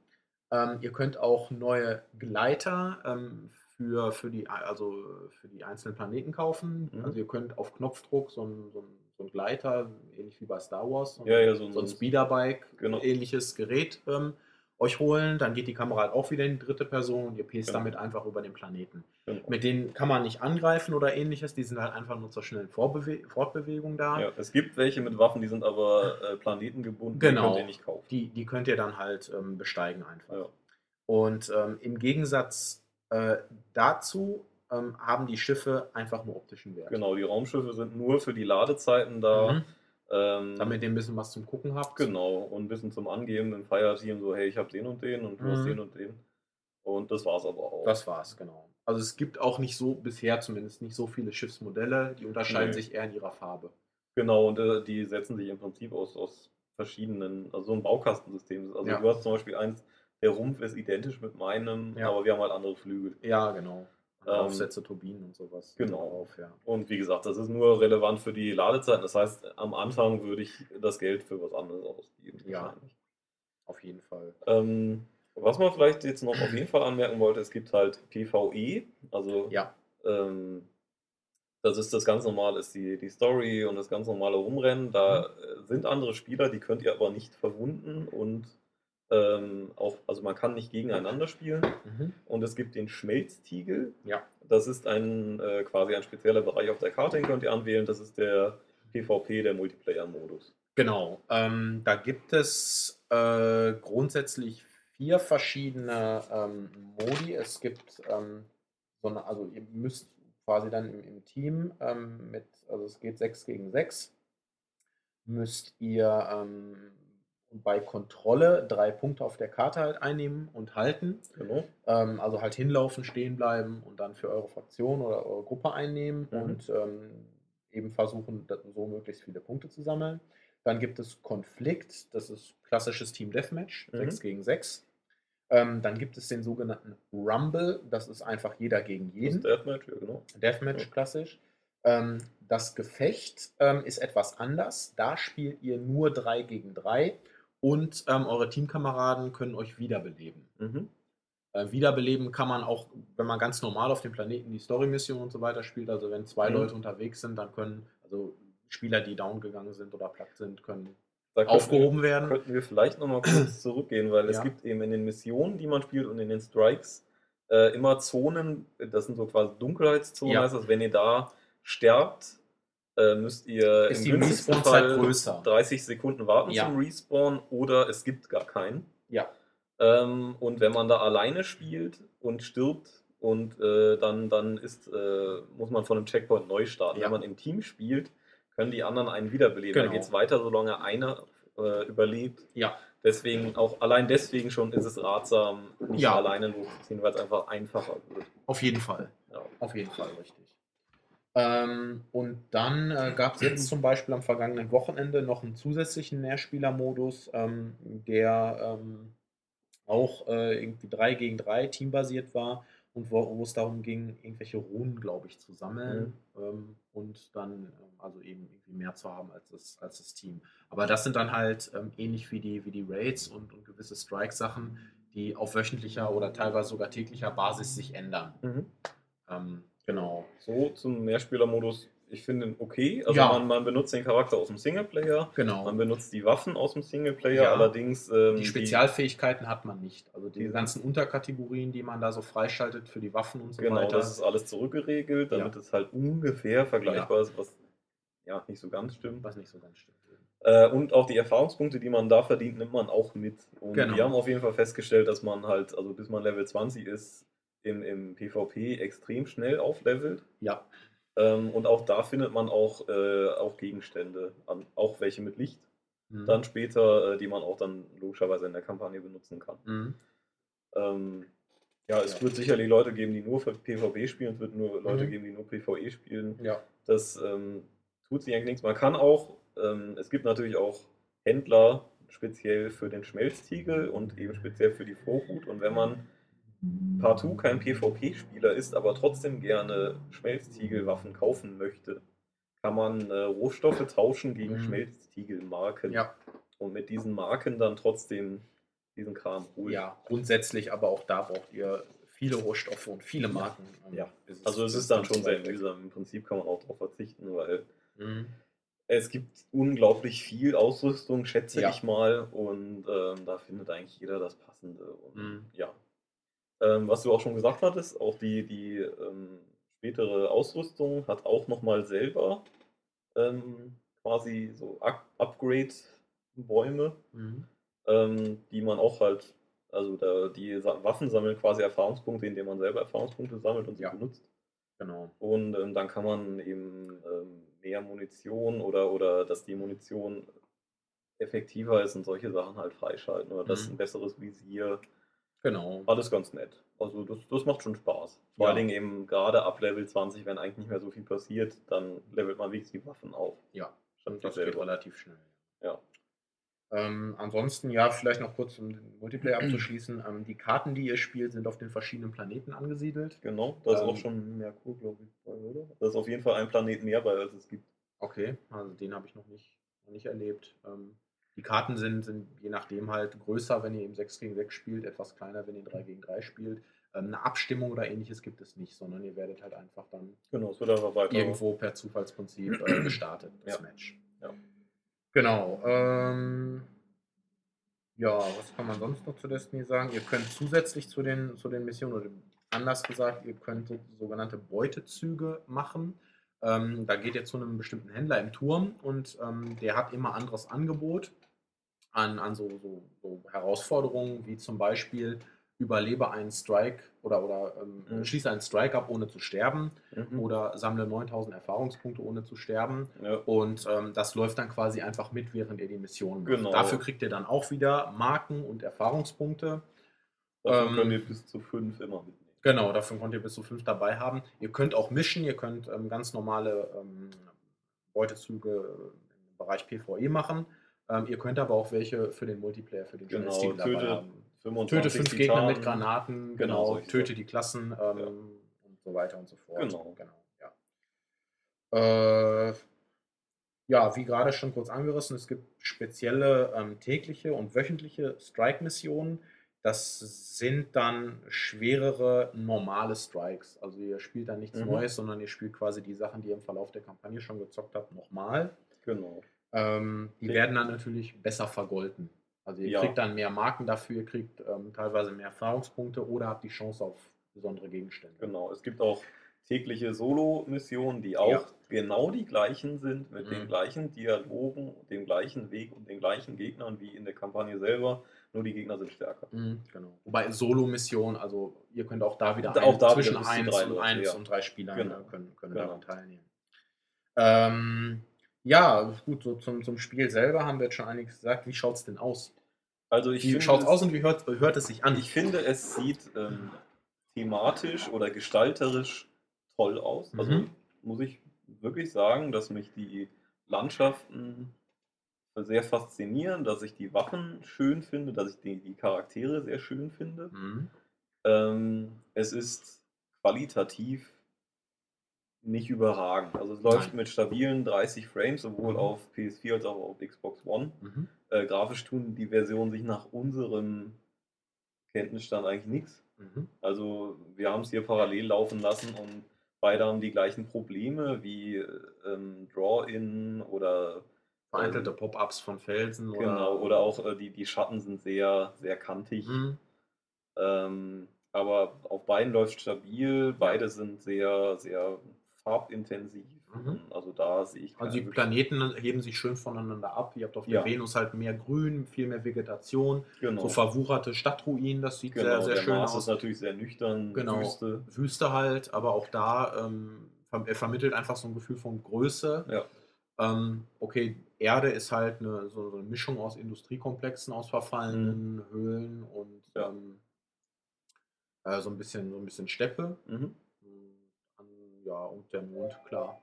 Ähm, ihr könnt auch neue Gleiter ähm, für, für, die, also für die einzelnen Planeten kaufen. Mhm. Also ihr könnt auf Knopfdruck so ein, so ein, so ein Gleiter, ähnlich wie bei Star Wars, so ein, Ja, ja, so so ein Speederbike, Genau. ähnliches Gerät ähm, euch holen. Dann geht die Kamera halt auch wieder in die dritte Person und ihr pest Genau. damit einfach über den Planeten. Genau. Mit denen kann man nicht angreifen oder ähnliches. Die sind halt einfach nur zur schnellen Vorbewe Fortbewegung da. Ja, es gibt welche mit Waffen, die sind aber äh, planetengebunden, Genau. die könnt ihr nicht kaufen. Die, die könnt ihr dann halt ähm, besteigen einfach. Ja. Und ähm, im Gegensatz äh, dazu ähm, haben die Schiffe einfach nur optischen Wert. Genau, die Raumschiffe sind nur für die Ladezeiten da. Mhm. Ähm, Damit ihr ein bisschen was zum Gucken habt. Genau, und ein bisschen zum Angeben im Fireteam, so, hey, ich habe den und den und du hast Mhm. den und den. Und das war's aber auch. Das war's, genau. Also es gibt auch nicht so, bisher zumindest nicht so viele Schiffsmodelle, die unterscheiden Nee. sich eher in ihrer Farbe. Genau, und äh, die setzen sich im Prinzip aus, aus verschiedenen, also so ein Baukastensystem. Also Ja. du hast zum Beispiel eins, der Rumpf ist identisch mit meinem, Ja. aber wir haben halt andere Flügel. Ja, genau. Ähm, Aufsätze, Turbinen und sowas. genau. Drauf, ja. Und wie gesagt, das ist nur relevant für die Ladezeiten. Das heißt, am Anfang würde ich das Geld für was anderes ausgeben. Ja. Auf jeden Fall. Ähm, was man vielleicht jetzt noch auf jeden Fall anmerken wollte, es gibt halt PvE, also Ja. ähm, das ist das ganz normale, ist die, die Story und das ganz normale Rumrennen. Da äh, sind andere Spieler, die könnt ihr aber nicht verwunden und ähm, auch, also man kann nicht gegeneinander spielen. Mhm. Und es gibt den Schmelztiegel. Ja. Das ist ein äh, quasi ein spezieller Bereich auf der Karte, den könnt ihr anwählen. Das ist der PvP, der Multiplayer-Modus. Genau. Ähm, da gibt es äh, grundsätzlich vier verschiedene ähm, Modi. Es gibt ähm, so eine, also ihr müsst quasi dann im, im Team ähm, mit, also es geht 6 gegen 6, müsst ihr ähm, bei Kontrolle drei Punkte auf der Karte halt einnehmen und halten. Genau. Ähm, also halt hinlaufen, stehen bleiben und dann für eure Fraktion oder eure Gruppe einnehmen Mhm. und ähm, eben versuchen, so möglichst viele Punkte zu sammeln. Dann gibt es Konflikt, das ist klassisches Team Deathmatch, Mhm. 6 gegen 6. Ähm, dann gibt es den sogenannten Rumble, das ist einfach jeder gegen Das jeden. ist Deathmatch, ja, genau. Deathmatch Ja. klassisch. Ähm, das Gefecht ähm, ist etwas anders. Da spielt ihr nur 3 gegen 3 und ähm, eure Teamkameraden können euch wiederbeleben. Mhm. Äh, wiederbeleben kann man auch, wenn man ganz normal auf dem Planeten die Story-Mission und so weiter spielt. Also wenn zwei Mhm. Leute unterwegs sind, dann können, also Spieler, die down gegangen sind oder platt sind, können aufgehoben wir, werden. Könnten wir vielleicht nochmal kurz zurückgehen, weil es Ja. gibt eben in den Missionen, die man spielt und in den Strikes äh, immer Zonen, das sind so quasi Dunkelheitszonen, Ja. heißt das, wenn ihr da sterbt, äh, müsst ihr Ist im günstigsten Fall größer. 30 Sekunden warten Ja. zum Respawn oder es gibt gar keinen. Ja. Ähm, und wenn man da alleine spielt und stirbt und äh, dann, dann ist, äh, muss man von einem Checkpoint neu starten. Ja. Wenn man im Team spielt, können die anderen einen wiederbeleben. Dann Genau. geht es weiter, solange einer äh, überlebt. Ja, Deswegen, auch allein deswegen schon ist es ratsam, nicht Ja. alleine loszuziehen, weil es einfach einfacher wird. auf jeden Fall. Ja. Auf jeden Fall, richtig. Ähm, und dann äh, gab es jetzt zum Beispiel am vergangenen Wochenende noch einen zusätzlichen Mehrspieler-Modus, ähm, der ähm, auch äh, irgendwie 3 gegen 3 teambasiert war. und wo, es darum ging, irgendwelche Runen, glaube ich, zu sammeln ähm, und dann ähm, also eben irgendwie mehr zu haben als das, als das Team. Aber das sind dann halt ähm, ähnlich wie die, wie die Raids und, und gewisse Strike-Sachen, die auf wöchentlicher oder teilweise sogar täglicher Basis sich ändern. Ähm, genau. So zum Mehrspielermodus, ich finde ihn okay. Also Ja. man, man benutzt den Charakter aus dem Singleplayer, Genau. man benutzt die Waffen aus dem Singleplayer, Ja. allerdings ähm, Die Spezialfähigkeiten hat man nicht. Also die Die- ganzen Unterkategorien, die man da so freischaltet für die Waffen und so Genau, weiter. das ist alles zurückgeregelt, damit es halt ungefähr vergleichbar ist, was ja nicht so ganz stimmt. was nicht so ganz stimmt. Äh, und auch die Erfahrungspunkte, die man da verdient, nimmt man auch mit. Und Genau. wir haben auf jeden Fall festgestellt, dass man halt, also bis man Level 20 ist, im, im PvP extrem schnell auflevelt. Ja, Ähm, und auch da findet man auch, äh, auch Gegenstände, an, auch welche mit Licht, Mhm. dann später, äh, die man auch dann logischerweise in der Kampagne benutzen kann. Mhm. Ähm, ja, es Ja. wird sicherlich Leute geben, die nur für PvP spielen, es wird nur Leute Mhm. geben, die nur PvE spielen. Ja. Das ähm, tut sich eigentlich nichts. Man kann auch, ähm, es gibt natürlich auch Händler speziell für den Schmelztiegel und eben speziell für die Vorhut. Und wenn man partout kein PvP-Spieler ist, aber trotzdem gerne Schmelztiegelwaffen kaufen möchte, kann man äh, Rohstoffe tauschen gegen Mhm. Schmelztiegelmarken. Ja. Und mit diesen Marken dann trotzdem diesen Kram holen. ja, grundsätzlich, aber auch da braucht ihr viele Rohstoffe und viele Marken. ähm, Ja. bis Also es ist dann schon sehr mühsam. Im Prinzip kann man auch darauf verzichten, weil Mhm. es gibt unglaublich viel Ausrüstung, schätze Ja. ich mal. Und ähm, da findet eigentlich jeder das Passende. Und, Mhm. Ja. Ähm, was du auch schon gesagt hattest, auch die, die ähm, spätere Ausrüstung hat auch nochmal selber ähm, quasi so Up Upgrade-Bäume, Mhm. ähm, die man auch halt, also da, die Waffen sammeln quasi Erfahrungspunkte, indem man selber Erfahrungspunkte sammelt und sie Ja. benutzt. Genau. Und ähm, dann kann man eben ähm, mehr Munition oder, oder dass die Munition effektiver ist und solche Sachen halt freischalten oder dass Mhm. ein besseres Visier. Genau. Alles ganz nett. Also das, das macht schon Spaß. Vor Ja. allen Dingen eben gerade ab Level 20, wenn eigentlich nicht mehr so viel passiert, dann levelt man wenigstens die Waffen auf. Ja, die das geht relativ schnell. Ja. Ähm, ansonsten, ja, vielleicht noch kurz, um den Multiplayer abzuschließen. Ähm, die Karten, die ihr spielt, sind auf den verschiedenen Planeten angesiedelt. Genau, da ist Ähm, auch schon Merkur, glaube ich, bei, oder? Da ist auf jeden Fall ein Planet mehr bei, als es gibt. Okay, also den habe ich noch nicht, noch nicht erlebt. Ähm, die Karten sind, sind je nachdem halt größer, wenn ihr im 6 gegen 6 spielt, etwas kleiner, wenn ihr 3 gegen 3 spielt. Ähm, eine Abstimmung oder ähnliches gibt es nicht, sondern ihr werdet halt einfach dann Genau, es wird einfach irgendwo per Zufallsprinzip äh, gestartet, das Ja. Match. Ja. Genau. Ähm, ja, was kann man sonst noch zu Destiny sagen? Ihr könnt zusätzlich zu den, zu den Missionen, oder anders gesagt, ihr könnt so- sogenannte Beutezüge machen. Ähm, da geht ihr zu einem bestimmten Händler im Turm und ähm, der hat immer anderes Angebot an, an so, so, so Herausforderungen, wie zum Beispiel überlebe einen Strike oder, oder ähm, Mhm. schließe einen Strike ab, ohne zu sterben Mhm. oder sammle 9000 Erfahrungspunkte, ohne zu sterben. Ja. Und ähm, das läuft dann quasi einfach mit, während ihr die Mission macht. Genau. Dafür kriegt ihr dann auch wieder Marken und Erfahrungspunkte. Dafür Ähm, könnt ihr bis zu fünf immer mitnehmen. Genau, dafür könnt ihr bis zu fünf dabei haben. Ihr könnt auch mischen, ihr könnt ähm, ganz normale ähm, Beutezüge im Bereich PvE machen. Ähm, ihr könnt aber auch welche für den Multiplayer, für den Genau, Schnellstil dabei töte haben. 25 Töte fünf Gegner mit. Granaten, Genau, genau, töte die Klassen ähm, Ja. und so weiter und so fort. Genau. ja. Äh, ja, wie gerade schon kurz angerissen, es gibt spezielle ähm, tägliche und wöchentliche Strike-Missionen. Das sind dann schwerere normale Strikes. Also ihr spielt dann nichts Mhm. Neues, sondern ihr spielt quasi die Sachen, die ihr im Verlauf der Kampagne schon gezockt habt, nochmal. Genau. Ähm, die werden dann natürlich besser vergolten. Also ihr Ja. kriegt dann mehr Marken dafür, ihr kriegt ähm, teilweise mehr Erfahrungspunkte oder habt die Chance auf besondere Gegenstände. Genau. Es gibt auch tägliche Solo-Missionen, die auch Ja. genau die gleichen sind, mit Mhm. den gleichen Dialogen, dem gleichen Weg und den gleichen Gegnern wie in der Kampagne selber. Nur die Gegner sind stärker. Mhm, genau. Wobei Solo-Mission, also ihr könnt auch da wieder auch da zwischen wieder bis zu 1 drei und Leute, 1 ja. und 3 Spielern Genau. äh, können, können Genau. daran teilnehmen. Ähm, ja, gut, so zum, zum Spiel selber haben wir jetzt schon einiges gesagt. Wie schaut es denn aus? Also ich Wie schaut es es- aus und wie hört, hört es sich an? Ich finde, es sieht ähm, thematisch oder gestalterisch toll aus. Also Mhm. muss ich wirklich sagen, dass mich die Landschaften sehr faszinieren, dass ich die Waffen schön finde, dass ich die, die Charaktere sehr schön finde. Mhm. Ähm, es ist qualitativ nicht überragend. Also es läuft Nein. mit stabilen 30 Frames, sowohl Mhm. auf PS4 als auch auf Xbox One. Mhm. Äh, grafisch tun die Versionen sich nach unserem Kenntnisstand eigentlich nichts. Mhm. Also wir haben es hier parallel laufen lassen und beide haben die gleichen Probleme wie ähm, Draw-In oder Vereinzelte Pop-ups von Felsen genau, oder, oder auch äh, die, die Schatten sind sehr, sehr kantig. Mhm. Ähm, aber auf beiden läuft stabil, beide sind sehr, sehr farbintensiv. Mhm. Also da sehe ich Also die Planeten heben sich schön voneinander ab. Ihr habt auf der Ja. Venus halt mehr Grün, viel mehr Vegetation, genau. so verwucherte Stadtruinen, das sieht genau, sehr, sehr der schön Mars aus. ist natürlich sehr nüchtern, Genau. Wüste. Wüste halt, aber auch da, ähm, er vermittelt einfach so ein Gefühl von Größe. Ja. Ähm, okay, Erde ist halt eine, so, eine Mischung aus Industriekomplexen, aus verfallenen Höhlen und Mhm. Ja. ähm, äh, so, ein bisschen, so ein bisschen Steppe. Mhm. Ja, und der Mond, klar.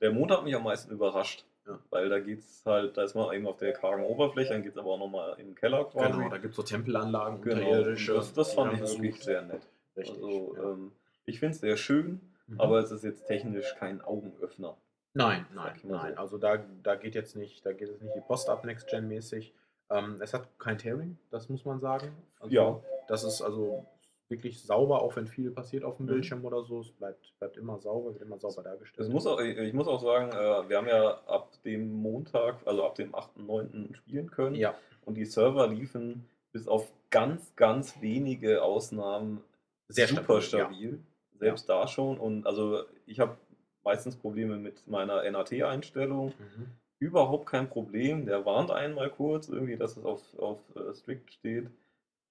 Der Mond hat mich am meisten überrascht. Ja. Weil da geht's halt, da ist man eben auf der kargen Oberfläche, dann geht es aber auch nochmal in den Keller quasi. Genau, da gibt es so Tempelanlagen, Genau, das, das fand ich wirklich sehr nett. Richtig. Also, ja. ähm, ich finde es sehr schön, Mhm. aber es ist jetzt technisch kein Augenöffner. Nein, nein, nein. so. Also da, da geht jetzt nicht, da geht es nicht die Post ab Next Gen mäßig. Ähm, es hat kein Tearing, das muss man sagen. Also, Ja. Das ist also wirklich sauber, auch wenn viel passiert auf dem Mhm. Bildschirm oder so. Es bleibt, bleibt immer sauber, wird immer sauber dargestellt. Es muss auch, ich muss auch sagen, äh, wir haben ja ab dem Montag, also ab dem 8.9. spielen können. ja, Und die Server liefen bis auf ganz, ganz wenige Ausnahmen Sehr super stabil, ja. stabil. Selbst da schon. Und also ich habe meistens Probleme mit meiner NAT-Einstellung. mhm. Überhaupt kein Problem. Der warnt einmal kurz, irgendwie, dass es auf, auf äh, Strict steht.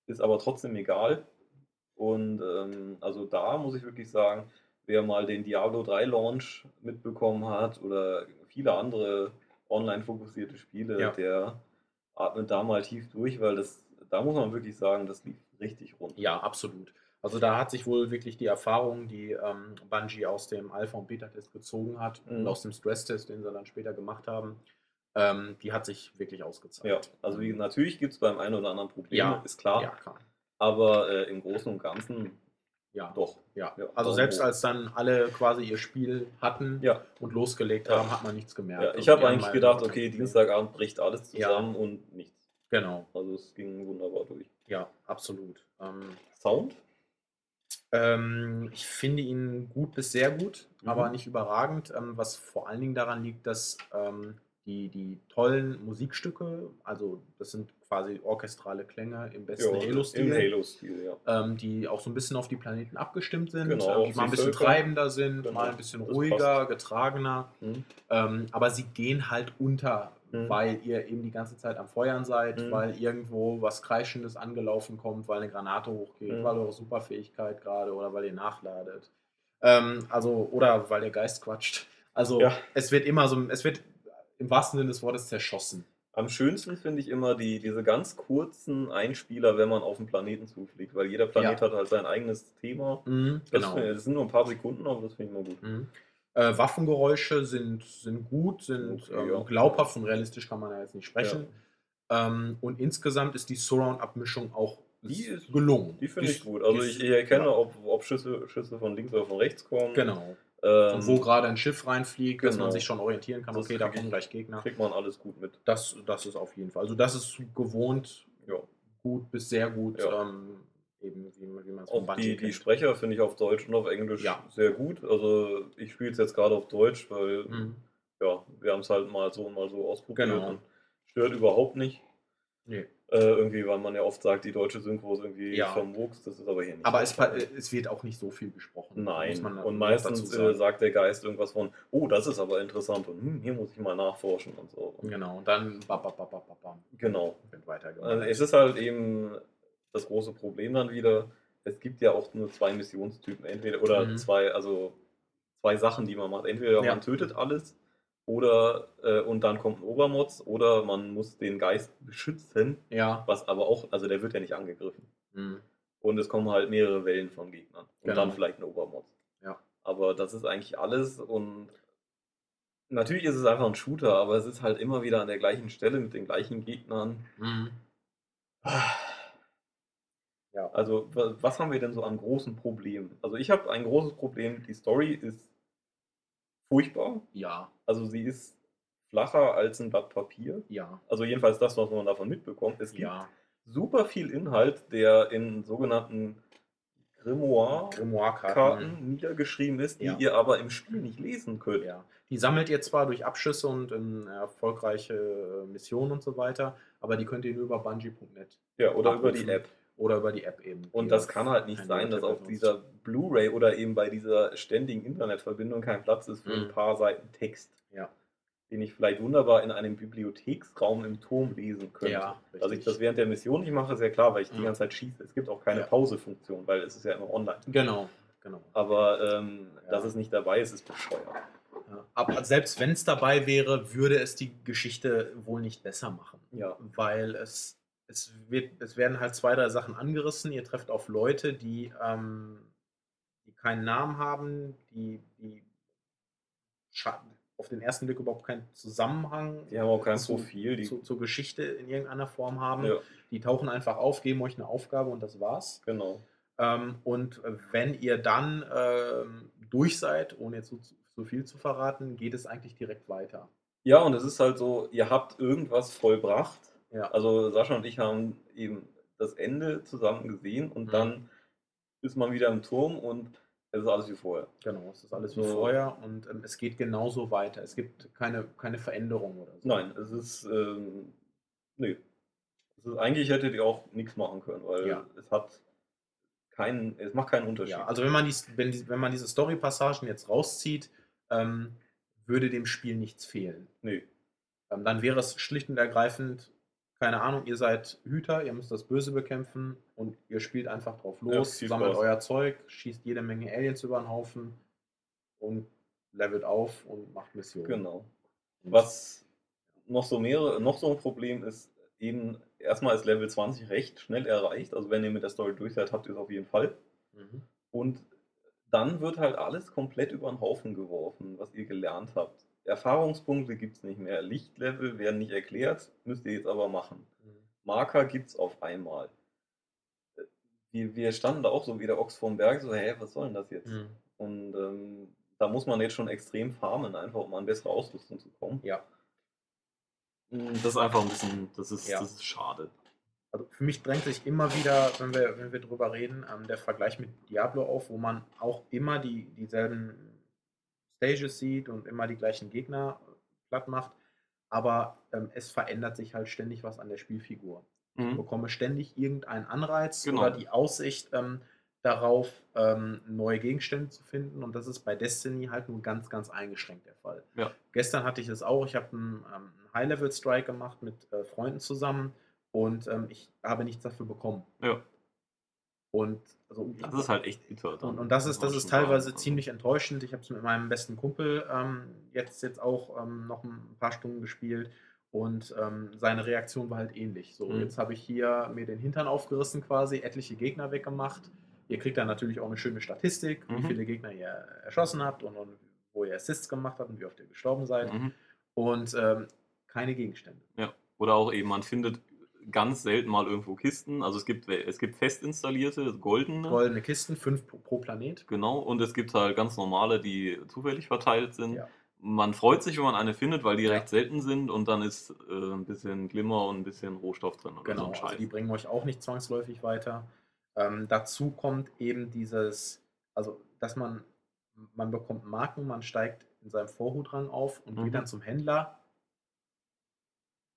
Ist aber trotzdem egal. Und ähm, also da muss ich wirklich sagen, wer mal den Diablo 3 Launch mitbekommen hat oder viele andere online fokussierte Spiele, Ja. der atmet da mal tief durch, weil das, da muss man wirklich sagen, das lief richtig rund. ja, absolut. Also da hat sich wohl wirklich die Erfahrung, die ähm, Bungie aus dem Alpha- und Beta-Test gezogen hat Mhm. und aus dem Stress-Test, den sie dann später gemacht haben, ähm, die hat sich wirklich ausgezahlt. Ja, also wie, natürlich gibt es beim einen oder anderen Probleme, Ja. ist klar. Ja, klar. Aber äh, im Großen und Ganzen Ja, doch. Ja, Ja, also selbst hoch. als dann alle quasi ihr Spiel hatten Ja. und losgelegt Ja. haben, hat man nichts gemerkt. Ja, Also ich habe eigentlich gedacht, okay, Dienstagabend bricht alles zusammen und nichts. Genau, Also es ging wunderbar durch. ja, absolut. Ähm, Sound? ähm, ich finde ihn gut bis sehr gut, Mhm. aber nicht überragend, ähm, was vor allen Dingen daran liegt, dass ähm, die, die tollen Musikstücke, also das sind quasi orchestrale Klänge im besten Halo-Stil. Halo-Stil, ja. ähm, die auch so ein bisschen auf die Planeten abgestimmt sind, Genau, ähm, die mal ein bisschen Völker. treibender sind, Genau, mal ein bisschen ruhiger, getragener. Mhm. Ähm, aber sie gehen halt unter, Mhm. weil ihr eben die ganze Zeit am Feuern seid, Mhm. weil irgendwo was Kreischendes angelaufen kommt, weil eine Granate hochgeht, Mhm. weil eure Superfähigkeit gerade oder weil ihr nachladet. Ähm, also, oder weil der Geist quatscht. Also Ja. es wird immer so, es wird im wahrsten Sinne des Wortes zerschossen. Am schönsten finde ich immer die, diese ganz kurzen Einspieler, wenn man auf den Planeten zufliegt, weil jeder Planet Ja. hat halt sein eigenes Thema. Mhm, Das, genau. finde- das sind nur ein paar Sekunden, aber das finde ich mal gut. Mhm. Äh, Waffengeräusche sind, sind gut, sind Okay, ähm, ja. glaubhaft und realistisch kann man ja jetzt nicht sprechen. Ähm, und insgesamt ist die Surround-Abmischung auch Die ist- gelungen. Die finde ich gut. Also ich, ich erkenne, ja. ob, ob Schüsse, Schüsse von links oder von rechts kommen. Genau. Ähm, Und wo gerade ein Schiff reinfliegt, dass man genau. sich schon orientieren kann, Das okay, da kommen gleich Gegner. kriegt man alles gut mit. Das, das ist auf jeden Fall. Also das ist gewohnt Ja. gut bis sehr gut, Ja. ähm, eben wie, man- wie man es Auch die, die. Sprecher finde ich auf Deutsch und auf Englisch Ja. sehr gut. Also ich spiele es jetzt gerade auf Deutsch, weil Mhm. ja, wir haben es halt mal so und mal so ausprobiert Genau. und stört überhaupt nicht. Nee. Äh, irgendwie, weil man ja oft sagt, die deutsche Synchro ist irgendwie Ja. vermurkst, das ist aber hier nicht. Aber es, es wird auch nicht so viel gesprochen. Nein, und meistens äh, sagt der Geist irgendwas von, oh, das ist aber interessant und hm, hier muss ich mal nachforschen und so. Und Genau, und dann bam, bam, bam, bam, bam, bam, Genau. wird weitergemacht. Also es ist halt eben das große Problem dann wieder, es gibt ja auch nur zwei Missionstypen, entweder oder Mhm. zwei, also zwei Sachen, die man macht. Entweder Ja. man tötet alles oder äh, und dann kommt ein Obermods oder man muss den Geist beschützen, ja. was aber auch, also der wird ja nicht angegriffen. Mhm. Und es kommen halt mehrere Wellen von Gegnern. Und Genau. dann vielleicht ein Obermods. Ja. Aber das ist eigentlich alles und natürlich ist es einfach ein Shooter, aber es ist halt immer wieder an der gleichen Stelle mit den gleichen Gegnern. Mhm. Ja. Also, wa- was haben wir denn so an großen Problemen? Also, ich habe ein großes Problem. Die Story ist furchtbar. Ja, Also, sie ist flacher als ein Blatt Papier. ja, Also, jedenfalls das, was man davon mitbekommt. Es gibt ja. super viel Inhalt, der in sogenannten Grimoire-Karten Grimoire-Karten. niedergeschrieben ist, die Ja. ihr aber im Spiel nicht lesen könnt. Ja. Die sammelt ihr zwar durch Abschüsse und ähm, erfolgreiche äh, Missionen und so weiter, aber die könnt ihr nur über Bungee.net Ja, oder über die abrufen. App. Oder über die App eben. Und die das kann halt nicht ein sein, dass auf dieser Blu-ray oder eben bei dieser ständigen Internetverbindung kein Platz ist für Mhm. ein paar Seiten Text, Ja. den ich vielleicht wunderbar in einem Bibliotheksraum im Turm lesen könnte. Ja, Dass ich richtig. das während der Mission nicht mache, ist ja klar, weil ich die Mhm. ganze Zeit schieße. Es gibt auch keine Ja. Pausefunktion, weil es ist ja immer online. Genau, genau. Aber ähm, Ja. dass es nicht dabei ist, ist bescheuert. Ja. Aber selbst wenn es dabei wäre, würde es die Geschichte wohl nicht besser machen. Ja. Weil es, es, wird, es werden halt zwei, drei Sachen angerissen. Ihr trefft auf Leute, die, ähm, die keinen Namen haben, die, die auf den ersten Blick überhaupt keinen Zusammenhang Die haben auch kein zu, Profil. Die, zu, zur Geschichte in irgendeiner Form haben. ja, Die tauchen einfach auf, geben euch eine Aufgabe und das war's. genau. Ähm, und wenn ihr dann ähm, durch seid, ohne jetzt so, so viel zu verraten, geht es eigentlich direkt weiter. Ja, und es ist halt so, ihr habt irgendwas vollbracht. Ja. Also Sascha und ich haben eben das Ende zusammen gesehen und Mhm. dann ist man wieder im Turm und es ist alles wie vorher. Genau, es ist alles wie So. vorher und ähm, es geht genauso weiter. Es gibt keine, keine Veränderung oder so. Nein, es ist, ähm, nee. Es ist, eigentlich hättet ihr auch nichts machen können, weil Ja. es hat keinen, es macht keinen Unterschied. Ja, also wenn man, dies, wenn, die, wenn man diese Story-Passagen jetzt rauszieht, ähm, würde dem Spiel nichts fehlen. nee. Ähm, dann wäre es schlicht und ergreifend, keine Ahnung, ihr seid Hüter, ihr müsst das Böse bekämpfen und ihr spielt einfach drauf Ja, los, viel sammelt euer Zeug, schießt jede Menge Aliens über den Haufen und levelt auf und macht Missionen. Genau. Was noch so mehrere, noch so ein Problem ist, eben erstmal ist Level 20 recht schnell erreicht. Also wenn ihr mit der Story durch seid, habt ihr es auf jeden Fall. Mhm. Und dann wird halt alles komplett über den Haufen geworfen, was ihr gelernt habt. Erfahrungspunkte gibt es nicht mehr. Lichtlevel werden nicht erklärt, müsst ihr jetzt aber machen. Mhm. Marker gibt es auf einmal. Wir, wir standen da auch so wie der Ochs vorm Berg, so, hä, was soll denn das jetzt? Mhm. Und ähm, da muss man jetzt schon extrem farmen, einfach um an bessere Ausrüstung zu kommen. Ja. Das ist einfach ein bisschen, das ist, Ja. das ist schade. Also für mich drängt sich immer wieder, wenn wir, wenn wir drüber reden, ähm, der Vergleich mit Diablo auf, wo man auch immer die, dieselben Stages sieht und immer die gleichen Gegner platt macht. Aber ähm, es verändert sich halt ständig was an der Spielfigur. Ich bekomme ständig irgendeinen Anreiz Genau. oder die Aussicht ähm, darauf, ähm, neue Gegenstände zu finden. Und das ist bei Destiny halt nur ganz, ganz eingeschränkt der Fall. Ja. Gestern hatte ich das auch. Ich habe einen, ähm, einen High-Level-Strike gemacht mit äh, Freunden zusammen und ähm, ich habe nichts dafür bekommen. Ja. Und, also, Das ist halt echt bitter. dann, und, und das ist, das ist teilweise Also, ziemlich enttäuschend. Ich habe es mit meinem besten Kumpel ähm, jetzt, jetzt auch ähm, noch ein paar Stunden gespielt und ähm, seine Reaktion war halt ähnlich. So, Mhm. jetzt habe ich hier mir den Hintern aufgerissen quasi, etliche Gegner weggemacht. Ihr kriegt dann natürlich auch eine schöne Statistik, wie Mhm. viele Gegner ihr erschossen habt und, und wo ihr Assists gemacht habt und wie oft ihr gestorben seid. Mhm. Und ähm, keine Gegenstände. Ja. Oder auch eben, man findet ganz selten mal irgendwo Kisten. Also es gibt, es gibt fest installierte, goldene. Goldene Kisten, fünf pro, Planet. Genau, und es gibt halt ganz normale, die zufällig verteilt sind. Ja. Man freut sich, wenn man eine findet, weil die Ja. recht selten sind und dann ist äh, ein bisschen Glimmer und ein bisschen Rohstoff drin. Oder Genau, so also die bringen euch auch nicht zwangsläufig weiter. Ähm, dazu kommt eben dieses, also dass man, man bekommt Marken, man steigt in seinem Vorhutrang auf und Mhm. geht dann zum Händler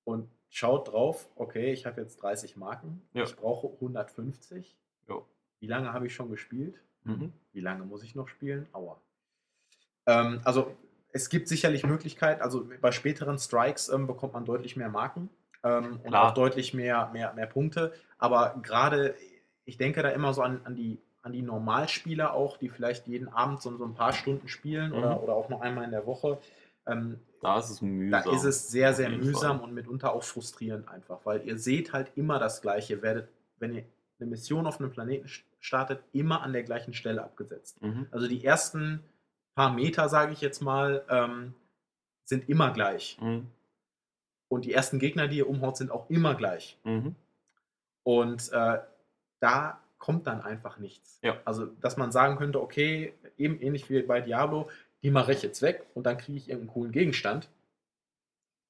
und schaut drauf, okay, ich habe jetzt 30 Marken, Ja. ich brauche 150. Ja. Wie lange habe ich schon gespielt? Mhm. Wie lange muss ich noch spielen? Aua. Ähm, also es gibt sicherlich Möglichkeiten, also bei späteren Strikes ähm, bekommt man deutlich mehr Marken ähm, und auch deutlich mehr, mehr, mehr Punkte. Aber gerade, ich denke da immer so an, an, die, an die Normalspieler auch, die vielleicht jeden Abend so, so ein paar Stunden spielen Mhm. oder, oder auch noch einmal in der Woche. Ähm, Da ist es da mühsam. ist es sehr, sehr mühsam Fall. und mitunter auch frustrierend einfach, weil ihr seht halt immer das Gleiche. Ihr werdet, wenn ihr eine Mission auf einem Planeten st- startet, immer an der gleichen Stelle abgesetzt. Mhm. Also die ersten paar Meter, sage ich jetzt mal, ähm, sind immer gleich. Mhm. Und die ersten Gegner, die ihr umhaut, sind auch immer gleich. Mhm. Und äh, da kommt dann einfach nichts. Ja. Also, dass man sagen könnte, okay, eben ähnlich wie bei Diablo, die mache ich jetzt weg und dann kriege ich irgendeinen coolen Gegenstand.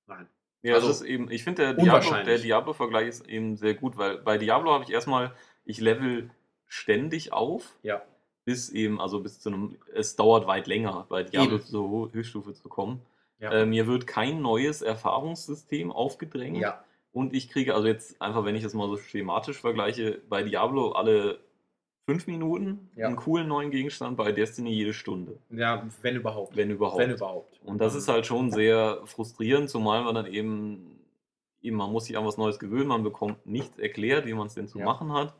Nein. Ja, Also, das ist eben, ich finde, der Diablo-Vergleich ist eben sehr gut, weil bei Diablo habe ich erstmal, ich level ständig auf, Ja. bis eben, also bis zu einem, es dauert weit länger, bei Diablo Eben. zur Höchststufe zu kommen. Ja. Äh, mir wird kein neues Erfahrungssystem aufgedrängt. ja. Und ich kriege, also jetzt einfach, wenn ich das mal so schematisch vergleiche, bei Diablo alle fünf Minuten Ja. einen coolen neuen Gegenstand, bei Destiny jede Stunde, Ja, wenn überhaupt. wenn überhaupt. Wenn überhaupt. Und das ist halt schon sehr frustrierend, zumal man dann eben, eben man muss sich an was Neues gewöhnen, man bekommt nichts erklärt, wie man es denn zu Ja. machen hat.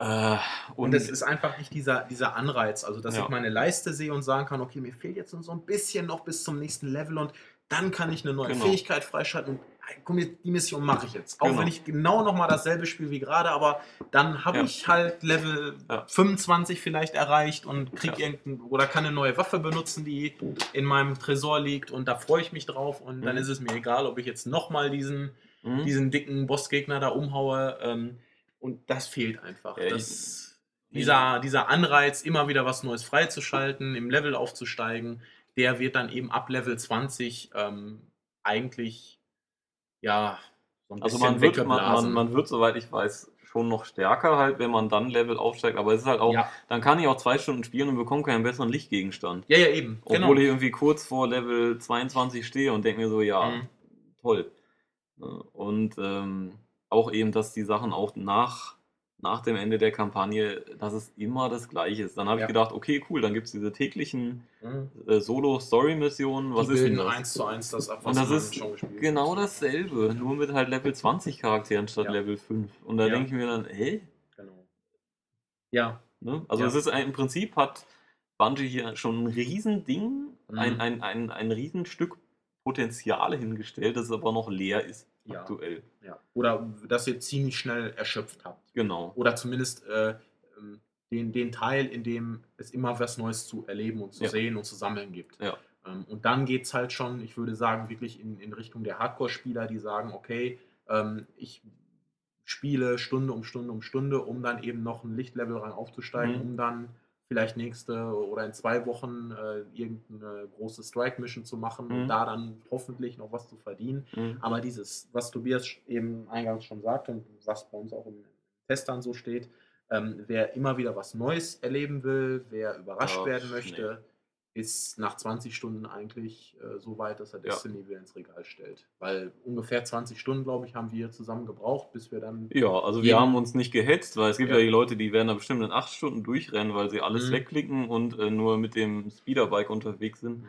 Äh, Und es ist einfach nicht dieser, dieser Anreiz, also dass Ja. ich meine Leiste sehe und sagen kann, okay, mir fehlt jetzt so ein bisschen noch bis zum nächsten Level und dann kann ich eine neue Genau. Fähigkeit freischalten und komm, die Mission mache ich jetzt. Auch Genau. wenn ich genau nochmal dasselbe spiele wie gerade, aber dann habe Ja. ich halt Level Ja. 25 vielleicht erreicht und krieg Ja. irgendein oder kann eine neue Waffe benutzen, die in meinem Tresor liegt und da freue ich mich drauf und dann Mhm. ist es mir egal, ob ich jetzt nochmal diesen Mhm. diesen dicken Bossgegner da umhaue. Ähm, und das fehlt einfach. Das, dieser, dieser Anreiz, immer wieder was Neues freizuschalten, im Level aufzusteigen, der wird dann eben ab Level 20 ähm, eigentlich ja so ein Also man wird, man, man, man wird, soweit ich weiß, schon noch stärker halt, wenn man dann Level aufsteigt, aber es ist halt auch, ja. dann kann ich auch zwei Stunden spielen und bekomme keinen besseren Lichtgegenstand. ja, ja, eben. Obwohl genau. ich irgendwie kurz vor Level 22 stehe und denke mir so, ja, Mhm. toll. Ne? Und ähm, auch eben, dass die Sachen auch nach, nach dem Ende der Kampagne, dass es immer das Gleiche ist. Dann habe Ja. ich gedacht, okay, cool, dann gibt es diese täglichen Mhm. äh, Solo-Story-Missionen. Was Die ist denn das? eins zu eins das ab, Und das ist schon gespielt. Genau dasselbe, nur mit halt Level 20 Charakteren statt Ja. Level 5. Und da Ja. denke ich mir dann, hä? Genau. Ja, Ne? Also es ist ein, im Prinzip hat Bungie hier schon ein Riesending, Mhm. ein, ein, ein, ein Riesenstück Potenzial hingestellt, das aber noch leer ist Ja. aktuell. ja. Oder das ihr ziemlich schnell erschöpft habt. Genau. Oder zumindest äh, ähm, den, den Teil, in dem es immer was Neues zu erleben und zu Ja. sehen und zu sammeln gibt. Ja. Ähm, und dann geht es halt schon, ich würde sagen, wirklich in, in Richtung der Hardcore-Spieler, die sagen, okay, ähm, ich spiele Stunde um Stunde um Stunde, um dann eben noch ein Lichtlevel rein aufzusteigen, Mhm. um dann vielleicht nächste oder in zwei Wochen äh, irgendeine große Strike-Mission zu machen und Mhm. da dann hoffentlich noch was zu verdienen. Mhm. Aber dieses, was Tobias eben eingangs schon sagte und was bei uns auch im Test dann so steht, ähm, wer immer wieder was Neues erleben will, wer überrascht Ja, werden möchte, ist nach 20 Stunden eigentlich äh, so weit, dass er Ja. Destiny wieder ins Regal stellt. Weil ungefähr 20 Stunden, glaube ich, haben wir zusammen gebraucht, bis wir dann. Ja, also wir haben uns nicht gehetzt, weil es gibt ja. Ja. die Leute, die werden da bestimmt in acht Stunden durchrennen, weil sie alles Mhm. wegklicken und äh, nur mit dem Speederbike unterwegs sind.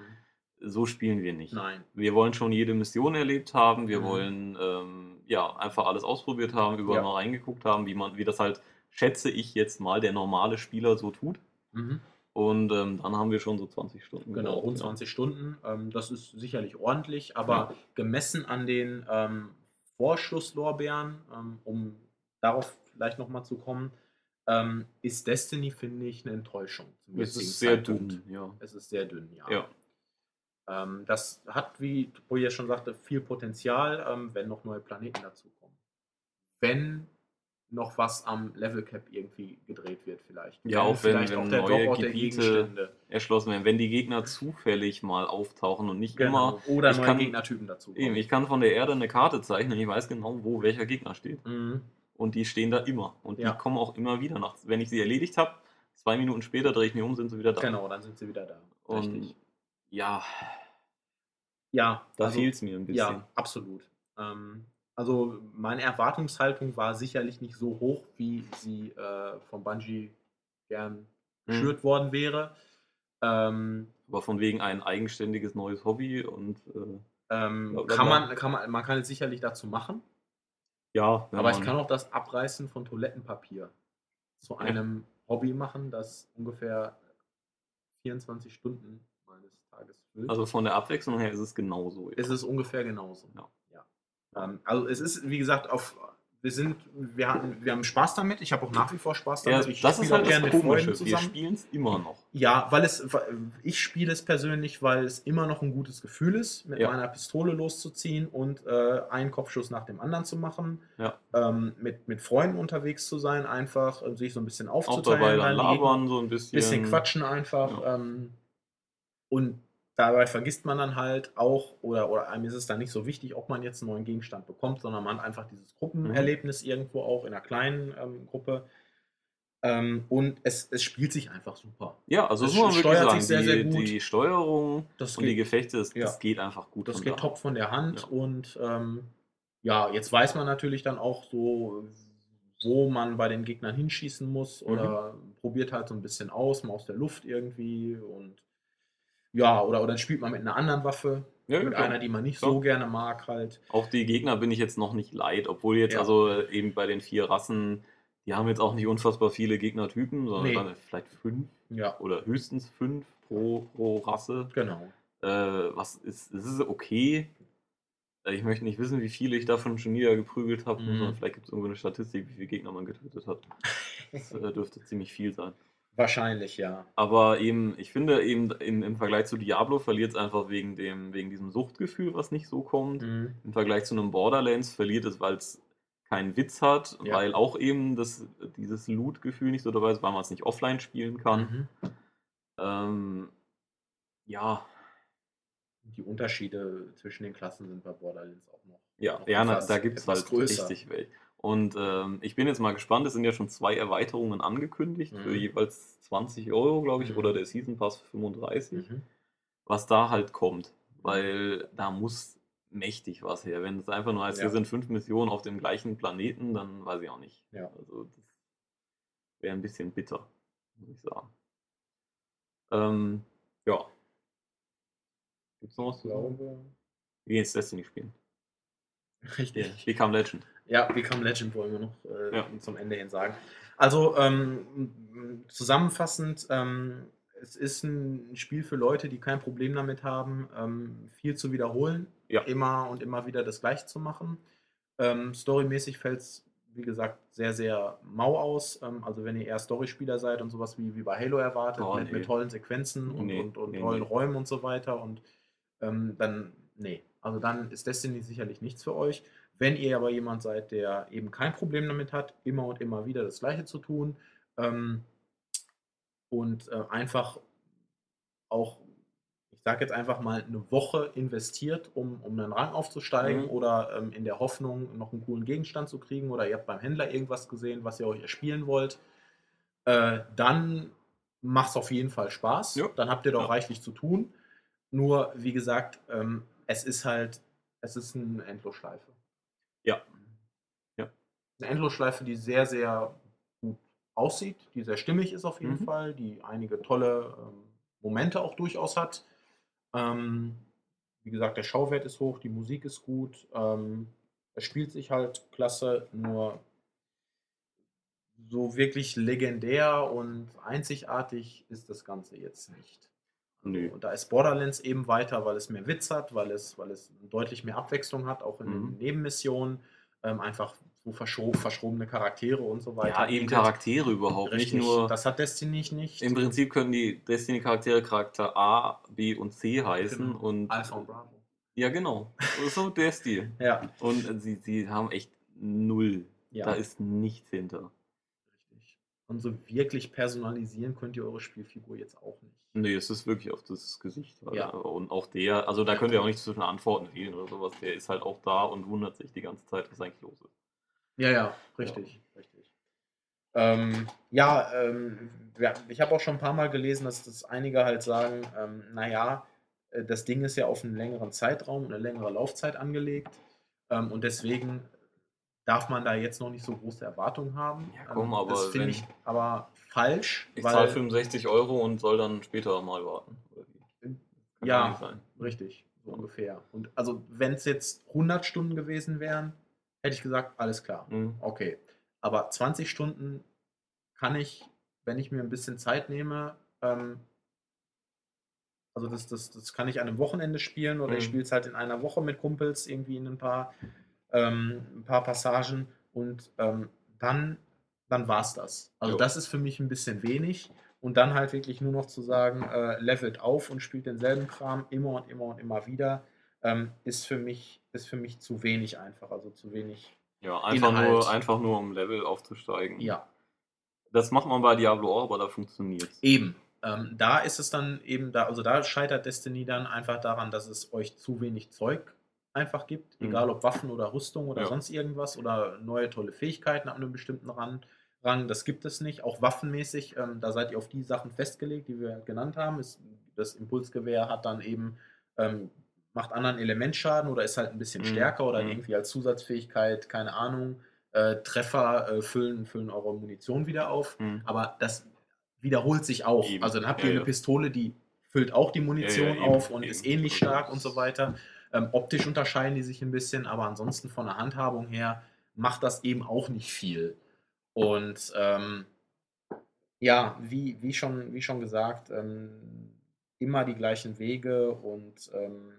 So spielen wir nicht. Nein. Wir wollen schon jede Mission erlebt haben, wir Mhm. wollen ähm, ja einfach alles ausprobiert haben, überall Ja. mal reingeguckt haben, wie man, wie das halt, schätze ich jetzt mal, der normale Spieler so tut. Mhm. Und ähm, dann haben wir schon so 20 Stunden. Genau, rund ja. 20 Stunden. Ähm, das ist sicherlich ordentlich, aber Ja. gemessen an den ähm, Vorschusslorbeeren, ähm, um darauf vielleicht nochmal zu kommen, ähm, ist Destiny, finde ich, eine Enttäuschung. Es ist sehr Zeitpunkt. dünn, ja. Es ist sehr dünn, ja. Ja, Ähm, das hat, wie Tobias schon sagte, viel Potenzial, wenn noch neue Planeten dazukommen. Wenn noch was am Level Cap irgendwie gedreht wird, vielleicht. Ja, auch wenn- vielleicht wenn auch neue Dropout Gebiete erschlossen werden. Wenn die Gegner zufällig mal auftauchen und nicht Genau. Oder ich neue kann- Gegnertypen dazu. immer. Eben, ich kann von der Erde eine Karte zeichnen, ich weiß genau, wo welcher Gegner steht. Mhm. Und die stehen da immer. Und Ja. die kommen auch immer wieder nach. Wenn ich sie erledigt habe, zwei Minuten später drehe ich mich um, sind sie wieder da. Genau, dann sind sie wieder da. Und ja, Ja, da also, fehlt es mir ein bisschen. Ja, absolut. Ähm, also meine Erwartungshaltung war sicherlich nicht so hoch, wie sie äh, von Bungie gern Mhm. geschürt worden wäre. Ähm, Aber von wegen ein eigenständiges neues Hobby und äh, ähm, kann man, kann man, man kann es sicherlich dazu machen, ja, aber ich kann auch das Abreißen von Toilettenpapier zu einem Hobby machen, das ungefähr 24 Stunden meines Tages füllt. also von der Abwechslung her ist es genauso. es ist ungefähr genauso. Ja. Ähm, also es ist, wie gesagt, auf wir sind, wir, hatten, wir haben Spaß damit. Ich habe auch nach wie vor Spaß damit. Ja, ich das ist halt auch gerne das mit Freunden Komische. Wir zusammen. spielen es immer noch. Ja, weil es, ich spiele es persönlich, weil es immer noch ein gutes Gefühl ist, mit Ja. meiner Pistole loszuziehen und äh, einen Kopfschuss nach dem anderen zu machen, Ja. ähm, mit, mit Freunden unterwegs zu sein, einfach äh, sich so ein bisschen Auch aufzuteilen. dabei dann labern so ein bisschen. bisschen quatschen einfach. Ähm, und dabei vergisst man dann halt auch, oder, oder einem ist es dann nicht so wichtig, ob man jetzt einen neuen Gegenstand bekommt, sondern man hat einfach dieses Gruppenerlebnis irgendwo auch in einer kleinen ähm, Gruppe. Ähm, und es, es spielt sich einfach super. Ja, also das muss man wirklich steuert sagen. sich sehr, die, sehr gut. die Steuerung Das und die geht, Gefechte, das, Ja. das geht einfach gut. das geht top von der Hand. Ja. Und ähm, ja, jetzt weiß man natürlich dann auch so, wo man bei den Gegnern hinschießen muss Mhm. oder probiert halt so ein bisschen aus, mal aus der Luft irgendwie und ja, oder, oder dann spielt man mit einer anderen Waffe, Ja, mit klar. einer, die man nicht so gerne mag halt. Auch die Gegner bin ich jetzt noch nicht leid, obwohl jetzt Ja. also äh, eben bei den vier Rassen, die haben jetzt auch nicht unfassbar viele Gegnertypen, sondern Nee. vielleicht fünf Ja, oder höchstens fünf pro, pro Rasse. genau. Äh, was ist, es ist okay. Äh, Ich möchte nicht wissen, wie viele ich davon schon niedergeprügelt habe. Mhm. sondern Vielleicht gibt es irgendwo eine Statistik, wie viele Gegner man getötet hat. Das äh, dürfte ziemlich viel sein. Wahrscheinlich, ja. Aber eben, ich finde eben im, im Vergleich zu Diablo verliert es einfach wegen, dem, wegen diesem Suchtgefühl, was nicht so kommt. Mhm. Im Vergleich zu einem Borderlands verliert es, weil es keinen Witz hat, Ja. weil auch eben das, dieses Loot-Gefühl nicht so dabei ist, weil man es nicht offline spielen kann. Mhm. Ähm, ja, Die Unterschiede zwischen den Klassen sind bei Borderlands auch noch. ja, noch ja na, da gibt es halt größer. richtig welche. Und ähm, ich bin jetzt mal gespannt, es sind ja schon zwei Erweiterungen angekündigt für Mhm. jeweils 20 Euro, glaube ich, Mhm. oder der Season Pass für 35. Mhm. was da halt kommt. Weil da muss mächtig was her. Wenn es einfach nur heißt, Ja. hier sind fünf Missionen auf dem gleichen Planeten, dann weiß ich auch nicht. Ja. Also das wäre ein bisschen bitter, muss ich sagen. Ähm, ja. Gibt es noch was zu sagen? Wir gehen jetzt Destiny spielen. Richtig. Become Legend. Ja, Become Legend wollen wir noch äh, Ja. zum Ende hin sagen. Also ähm, zusammenfassend, ähm, es ist ein Spiel für Leute, die kein Problem damit haben, ähm, viel zu wiederholen, Ja. immer und immer wieder das Gleiche zu machen. Ähm, storymäßig fällt es, wie gesagt, sehr, sehr mau aus. Ähm, also wenn ihr eher Storyspieler seid und sowas wie, wie bei Halo erwartet, Oh, mit, nee. mit tollen Sequenzen und, Nee, und, und nee, tollen. Räumen und so weiter und ähm, dann, nee. Also dann ist Destiny sicherlich nichts für euch. Wenn ihr aber jemand seid, der eben kein Problem damit hat, immer und immer wieder das Gleiche zu tun ähm, und äh, einfach auch, ich sage jetzt einfach mal, eine Woche investiert, um, um einen Rang aufzusteigen Mhm. oder ähm, in der Hoffnung, noch einen coolen Gegenstand zu kriegen oder ihr habt beim Händler irgendwas gesehen, was ihr euch erspielen wollt, äh, dann macht es auf jeden Fall Spaß. Ja. Dann habt ihr doch Ja. reichlich zu tun. Nur, wie gesagt, ähm, es ist halt, es ist eine Endlosschleife. Ja. Ja. Eine Endlosschleife, die sehr, sehr gut aussieht, die sehr stimmig ist auf jeden Mhm. Fall, die einige tolle ähm, Momente auch durchaus hat. Ähm, wie gesagt, der Schauwert ist hoch, die Musik ist gut, ähm, es spielt sich halt klasse, nur so wirklich legendär und einzigartig ist das Ganze jetzt nicht. Nö. Und da ist Borderlands eben weiter, weil es mehr Witz hat, weil es, weil es deutlich mehr Abwechslung hat, auch in Mhm. den Nebenmissionen. Ähm, einfach so verscho verschrobene Charaktere und so weiter. Ja, eben bietet. Charaktere überhaupt. Richtig, Nicht nur. das hat Destiny nicht. Im Prinzip können die Destiny-Charaktere Charakter A, B und C heißen. Genau. Und Alpha und Bravo. Ja, genau. Das ist so der Stil. Ja, Und äh, sie, sie haben echt null. ja. Da ist nichts hinter. Und so wirklich personalisieren könnt ihr eure Spielfigur jetzt auch nicht. Nee, es ist wirklich auf das Gesicht. Alter. Ja. Und auch der, also da könnt ihr auch nicht zwischen Antworten wählen oder sowas. Der ist halt auch da und wundert sich die ganze Zeit, was eigentlich los ist. Ja, ja, richtig, richtig. Ähm, ja, ähm, ja, ich habe auch schon ein paar Mal gelesen, dass das einige halt sagen, ähm, naja, äh, das Ding ist ja auf einen längeren Zeitraum, eine längere Laufzeit angelegt ähm, und deswegen darf man da jetzt noch nicht so große Erwartungen haben. Ja, komm, ähm, aber das finde ich aber falsch, Ich zahle 65 Euro und soll dann später mal warten. Kann Ja. richtig, so ungefähr. Und also wenn es jetzt 100 Stunden gewesen wären, hätte ich gesagt, alles klar. Mhm. Okay. Aber 20 Stunden kann ich, wenn ich mir ein bisschen Zeit nehme, ähm, also das, das, das kann ich an einem Wochenende spielen oder ich Mhm. spiele es halt in einer Woche mit Kumpels irgendwie in ein paar, ähm, ein paar Passagen. und ähm, dann, dann war es das. Also Jo. das ist für mich ein bisschen wenig. Und dann halt wirklich nur noch zu sagen, äh, levelt auf und spielt denselben Kram immer und immer und immer wieder, ähm, ist, für mich, ist für mich zu wenig einfach. Also zu wenig. Ja, einfach Inhalt. nur, einfach nur um Level aufzusteigen. Ja, Das macht man bei Diablo auch, aber da funktioniert eben. Ähm, da ist es dann eben, da, also da scheitert Destiny dann einfach daran, dass es euch zu wenig Zeug einfach gibt, Mhm. egal ob Waffen oder Rüstung oder Ja. sonst irgendwas oder neue tolle Fähigkeiten ab einem bestimmten Rang. Das gibt es nicht, auch waffenmäßig, ähm, da seid ihr auf die Sachen festgelegt, die wir genannt haben. Ist, das Impulsgewehr hat dann eben, ähm, macht anderen Elementschaden oder ist halt ein bisschen Mhm. stärker oder Mhm. irgendwie als Zusatzfähigkeit, keine Ahnung, äh, Treffer äh, füllen, füllen eure Munition wieder auf. Hm. Aber das wiederholt sich auch. Eben. Also dann habt Ja, ihr eine ja. Pistole, die füllt auch die Munition Ja, ja, auf und eben. ist ähnlich Also stark und so weiter. Ähm, optisch unterscheiden die sich ein bisschen, aber ansonsten von der Handhabung her macht das eben auch nicht viel. Und ähm, ja, wie, wie, schon, wie schon gesagt, ähm, immer die gleichen Wege und ähm,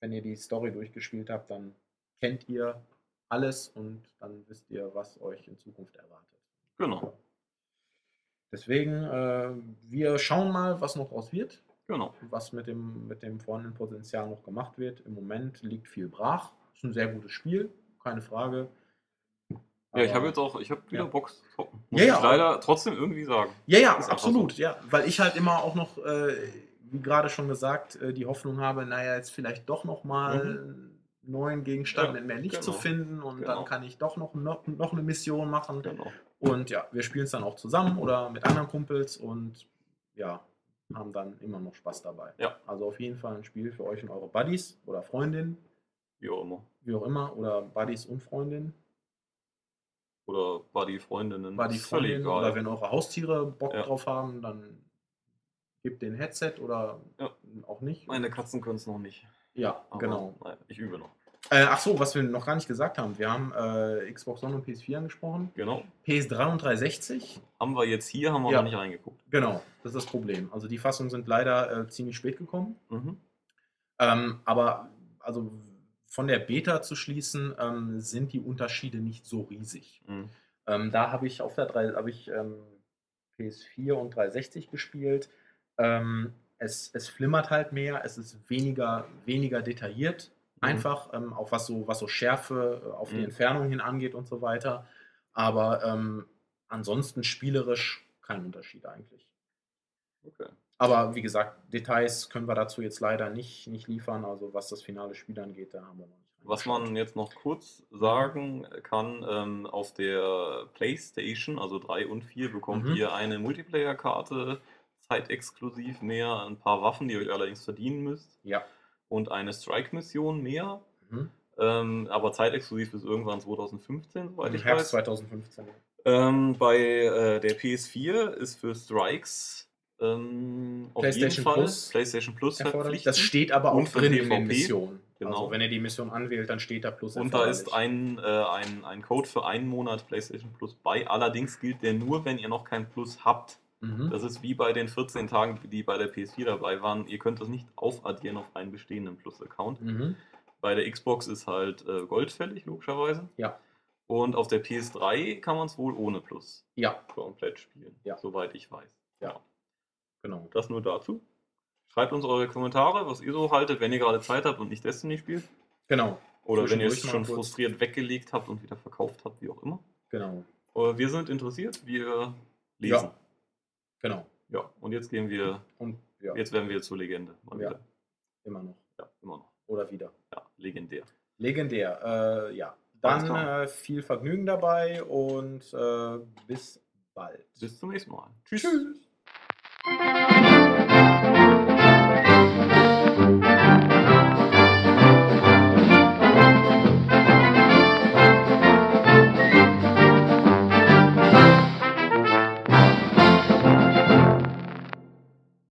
wenn ihr die Story durchgespielt habt, dann kennt ihr alles und dann wisst ihr, was euch in Zukunft erwartet. Genau, Deswegen, äh, wir schauen mal, was noch draus wird, genau. was mit dem, mit dem vorhandenen Potenzial noch gemacht wird. Im Moment liegt viel brach. Ist ein sehr gutes Spiel, keine Frage. Ja, ich Aber- habe jetzt auch, ich habe wieder Ja. Bock zu zocken. Ja, Muss ja. ich leider trotzdem irgendwie sagen. Ja, ja, Ist einfach absolut, ja. Weil ich halt immer auch noch, äh, wie gerade schon gesagt, äh, die Hoffnung habe, naja, jetzt vielleicht doch noch mal einen neuen Gegenstand Mhm. Ja, in mehr Licht genau. zu finden und Genau. dann kann ich doch noch, noch, noch eine Mission machen. Genau. Und ja, wir spielen es dann auch zusammen oder mit anderen Kumpels und ja, haben dann immer noch Spaß dabei. Ja. Also auf jeden Fall ein Spiel für euch und eure Buddies oder Freundinnen, Wie auch immer. wie auch immer, oder Buddies und Freundinnen, Oder Buddy-Freundinnen. Buddy ist völlig Freundinnen egal. oder wenn eure Haustiere Bock Ja. drauf haben, dann gebt den Headset oder Ja. auch nicht. Meine Katzen können es noch nicht. ja, Aber, genau. Naja, ich übe noch. Äh, ach so, was wir noch gar nicht gesagt haben. Wir haben äh, Xbox One und PS4 angesprochen. Genau. PS3 und 360 Haben wir jetzt hier, haben wir Ja. noch nicht reingeguckt. Genau, das ist das Problem. Also die Fassungen sind leider äh, ziemlich spät gekommen. Mhm. Ähm, aber also von der Beta zu schließen, ähm, sind die Unterschiede nicht so riesig. Mhm. Ähm, da habe ich auf der 3, habe ich ähm, PS4 und 360 gespielt. Ähm, es, es flimmert halt mehr, es ist weniger, weniger detailliert. Mhm. Einfach, ähm, auch was so, was so Schärfe äh, auf die Mhm. Entfernung hin angeht und so weiter. Aber ähm, ansonsten spielerisch kein Unterschied eigentlich. Okay. Aber wie gesagt, Details können wir dazu jetzt leider nicht, nicht liefern. Also was das finale Spiel angeht, da haben wir noch nicht. Was man jetzt noch kurz sagen kann, ähm, auf der PlayStation, also 3 und 4, bekommt Mhm. ihr eine Multiplayer-Karte, zeitexklusiv mehr, ein paar Waffen, die ihr euch allerdings verdienen müsst, Ja. Und eine Strike-Mission mehr. Mhm. Ähm, aber zeitexklusiv bis irgendwann 2015, soweit Im ich Herbst weiß. 2015. Ähm, bei äh, der PS4 ist für Strikes ähm, auf jeden PlayStation Fall Plus PlayStation Plus erforderlich. verpflichtend. Das steht aber auch drin in den. Missionen. Genau. Also wenn ihr die Mission anwählt, dann steht da Plus Und da ist ein, äh, ein, ein Code für einen Monat PlayStation Plus bei. Allerdings gilt der nur, wenn ihr noch kein Plus habt. Mhm. Das ist wie bei den 14 Tagen, die bei der PS4 dabei waren. Ihr könnt das nicht aufaddieren auf einen bestehenden Plus-Account. Mhm. Bei der Xbox ist halt äh, Gold fällig, logischerweise. Ja. Und auf der PS3 kann man es wohl ohne Plus Ja, komplett spielen, Ja. soweit ich weiß. Ja. genau. Das nur dazu. Schreibt uns eure Kommentare, was ihr so haltet, wenn ihr gerade Zeit habt und nicht Destiny spielt. Genau. Oder wenn ihr es schon kurz. frustriert weggelegt habt und wieder verkauft habt, wie auch immer. Genau. Aber wir sind interessiert, wir lesen. Ja. Genau. Ja, und jetzt gehen wir, Und ja, jetzt werden wir zur Legende. Mal Ja. wieder. immer noch. ja, immer noch. Oder wieder. Ja, legendär. Legendär. Äh, ja. Dann äh, viel Vergnügen dabei und äh, bis bald. Bis zum nächsten Mal. Tschüss.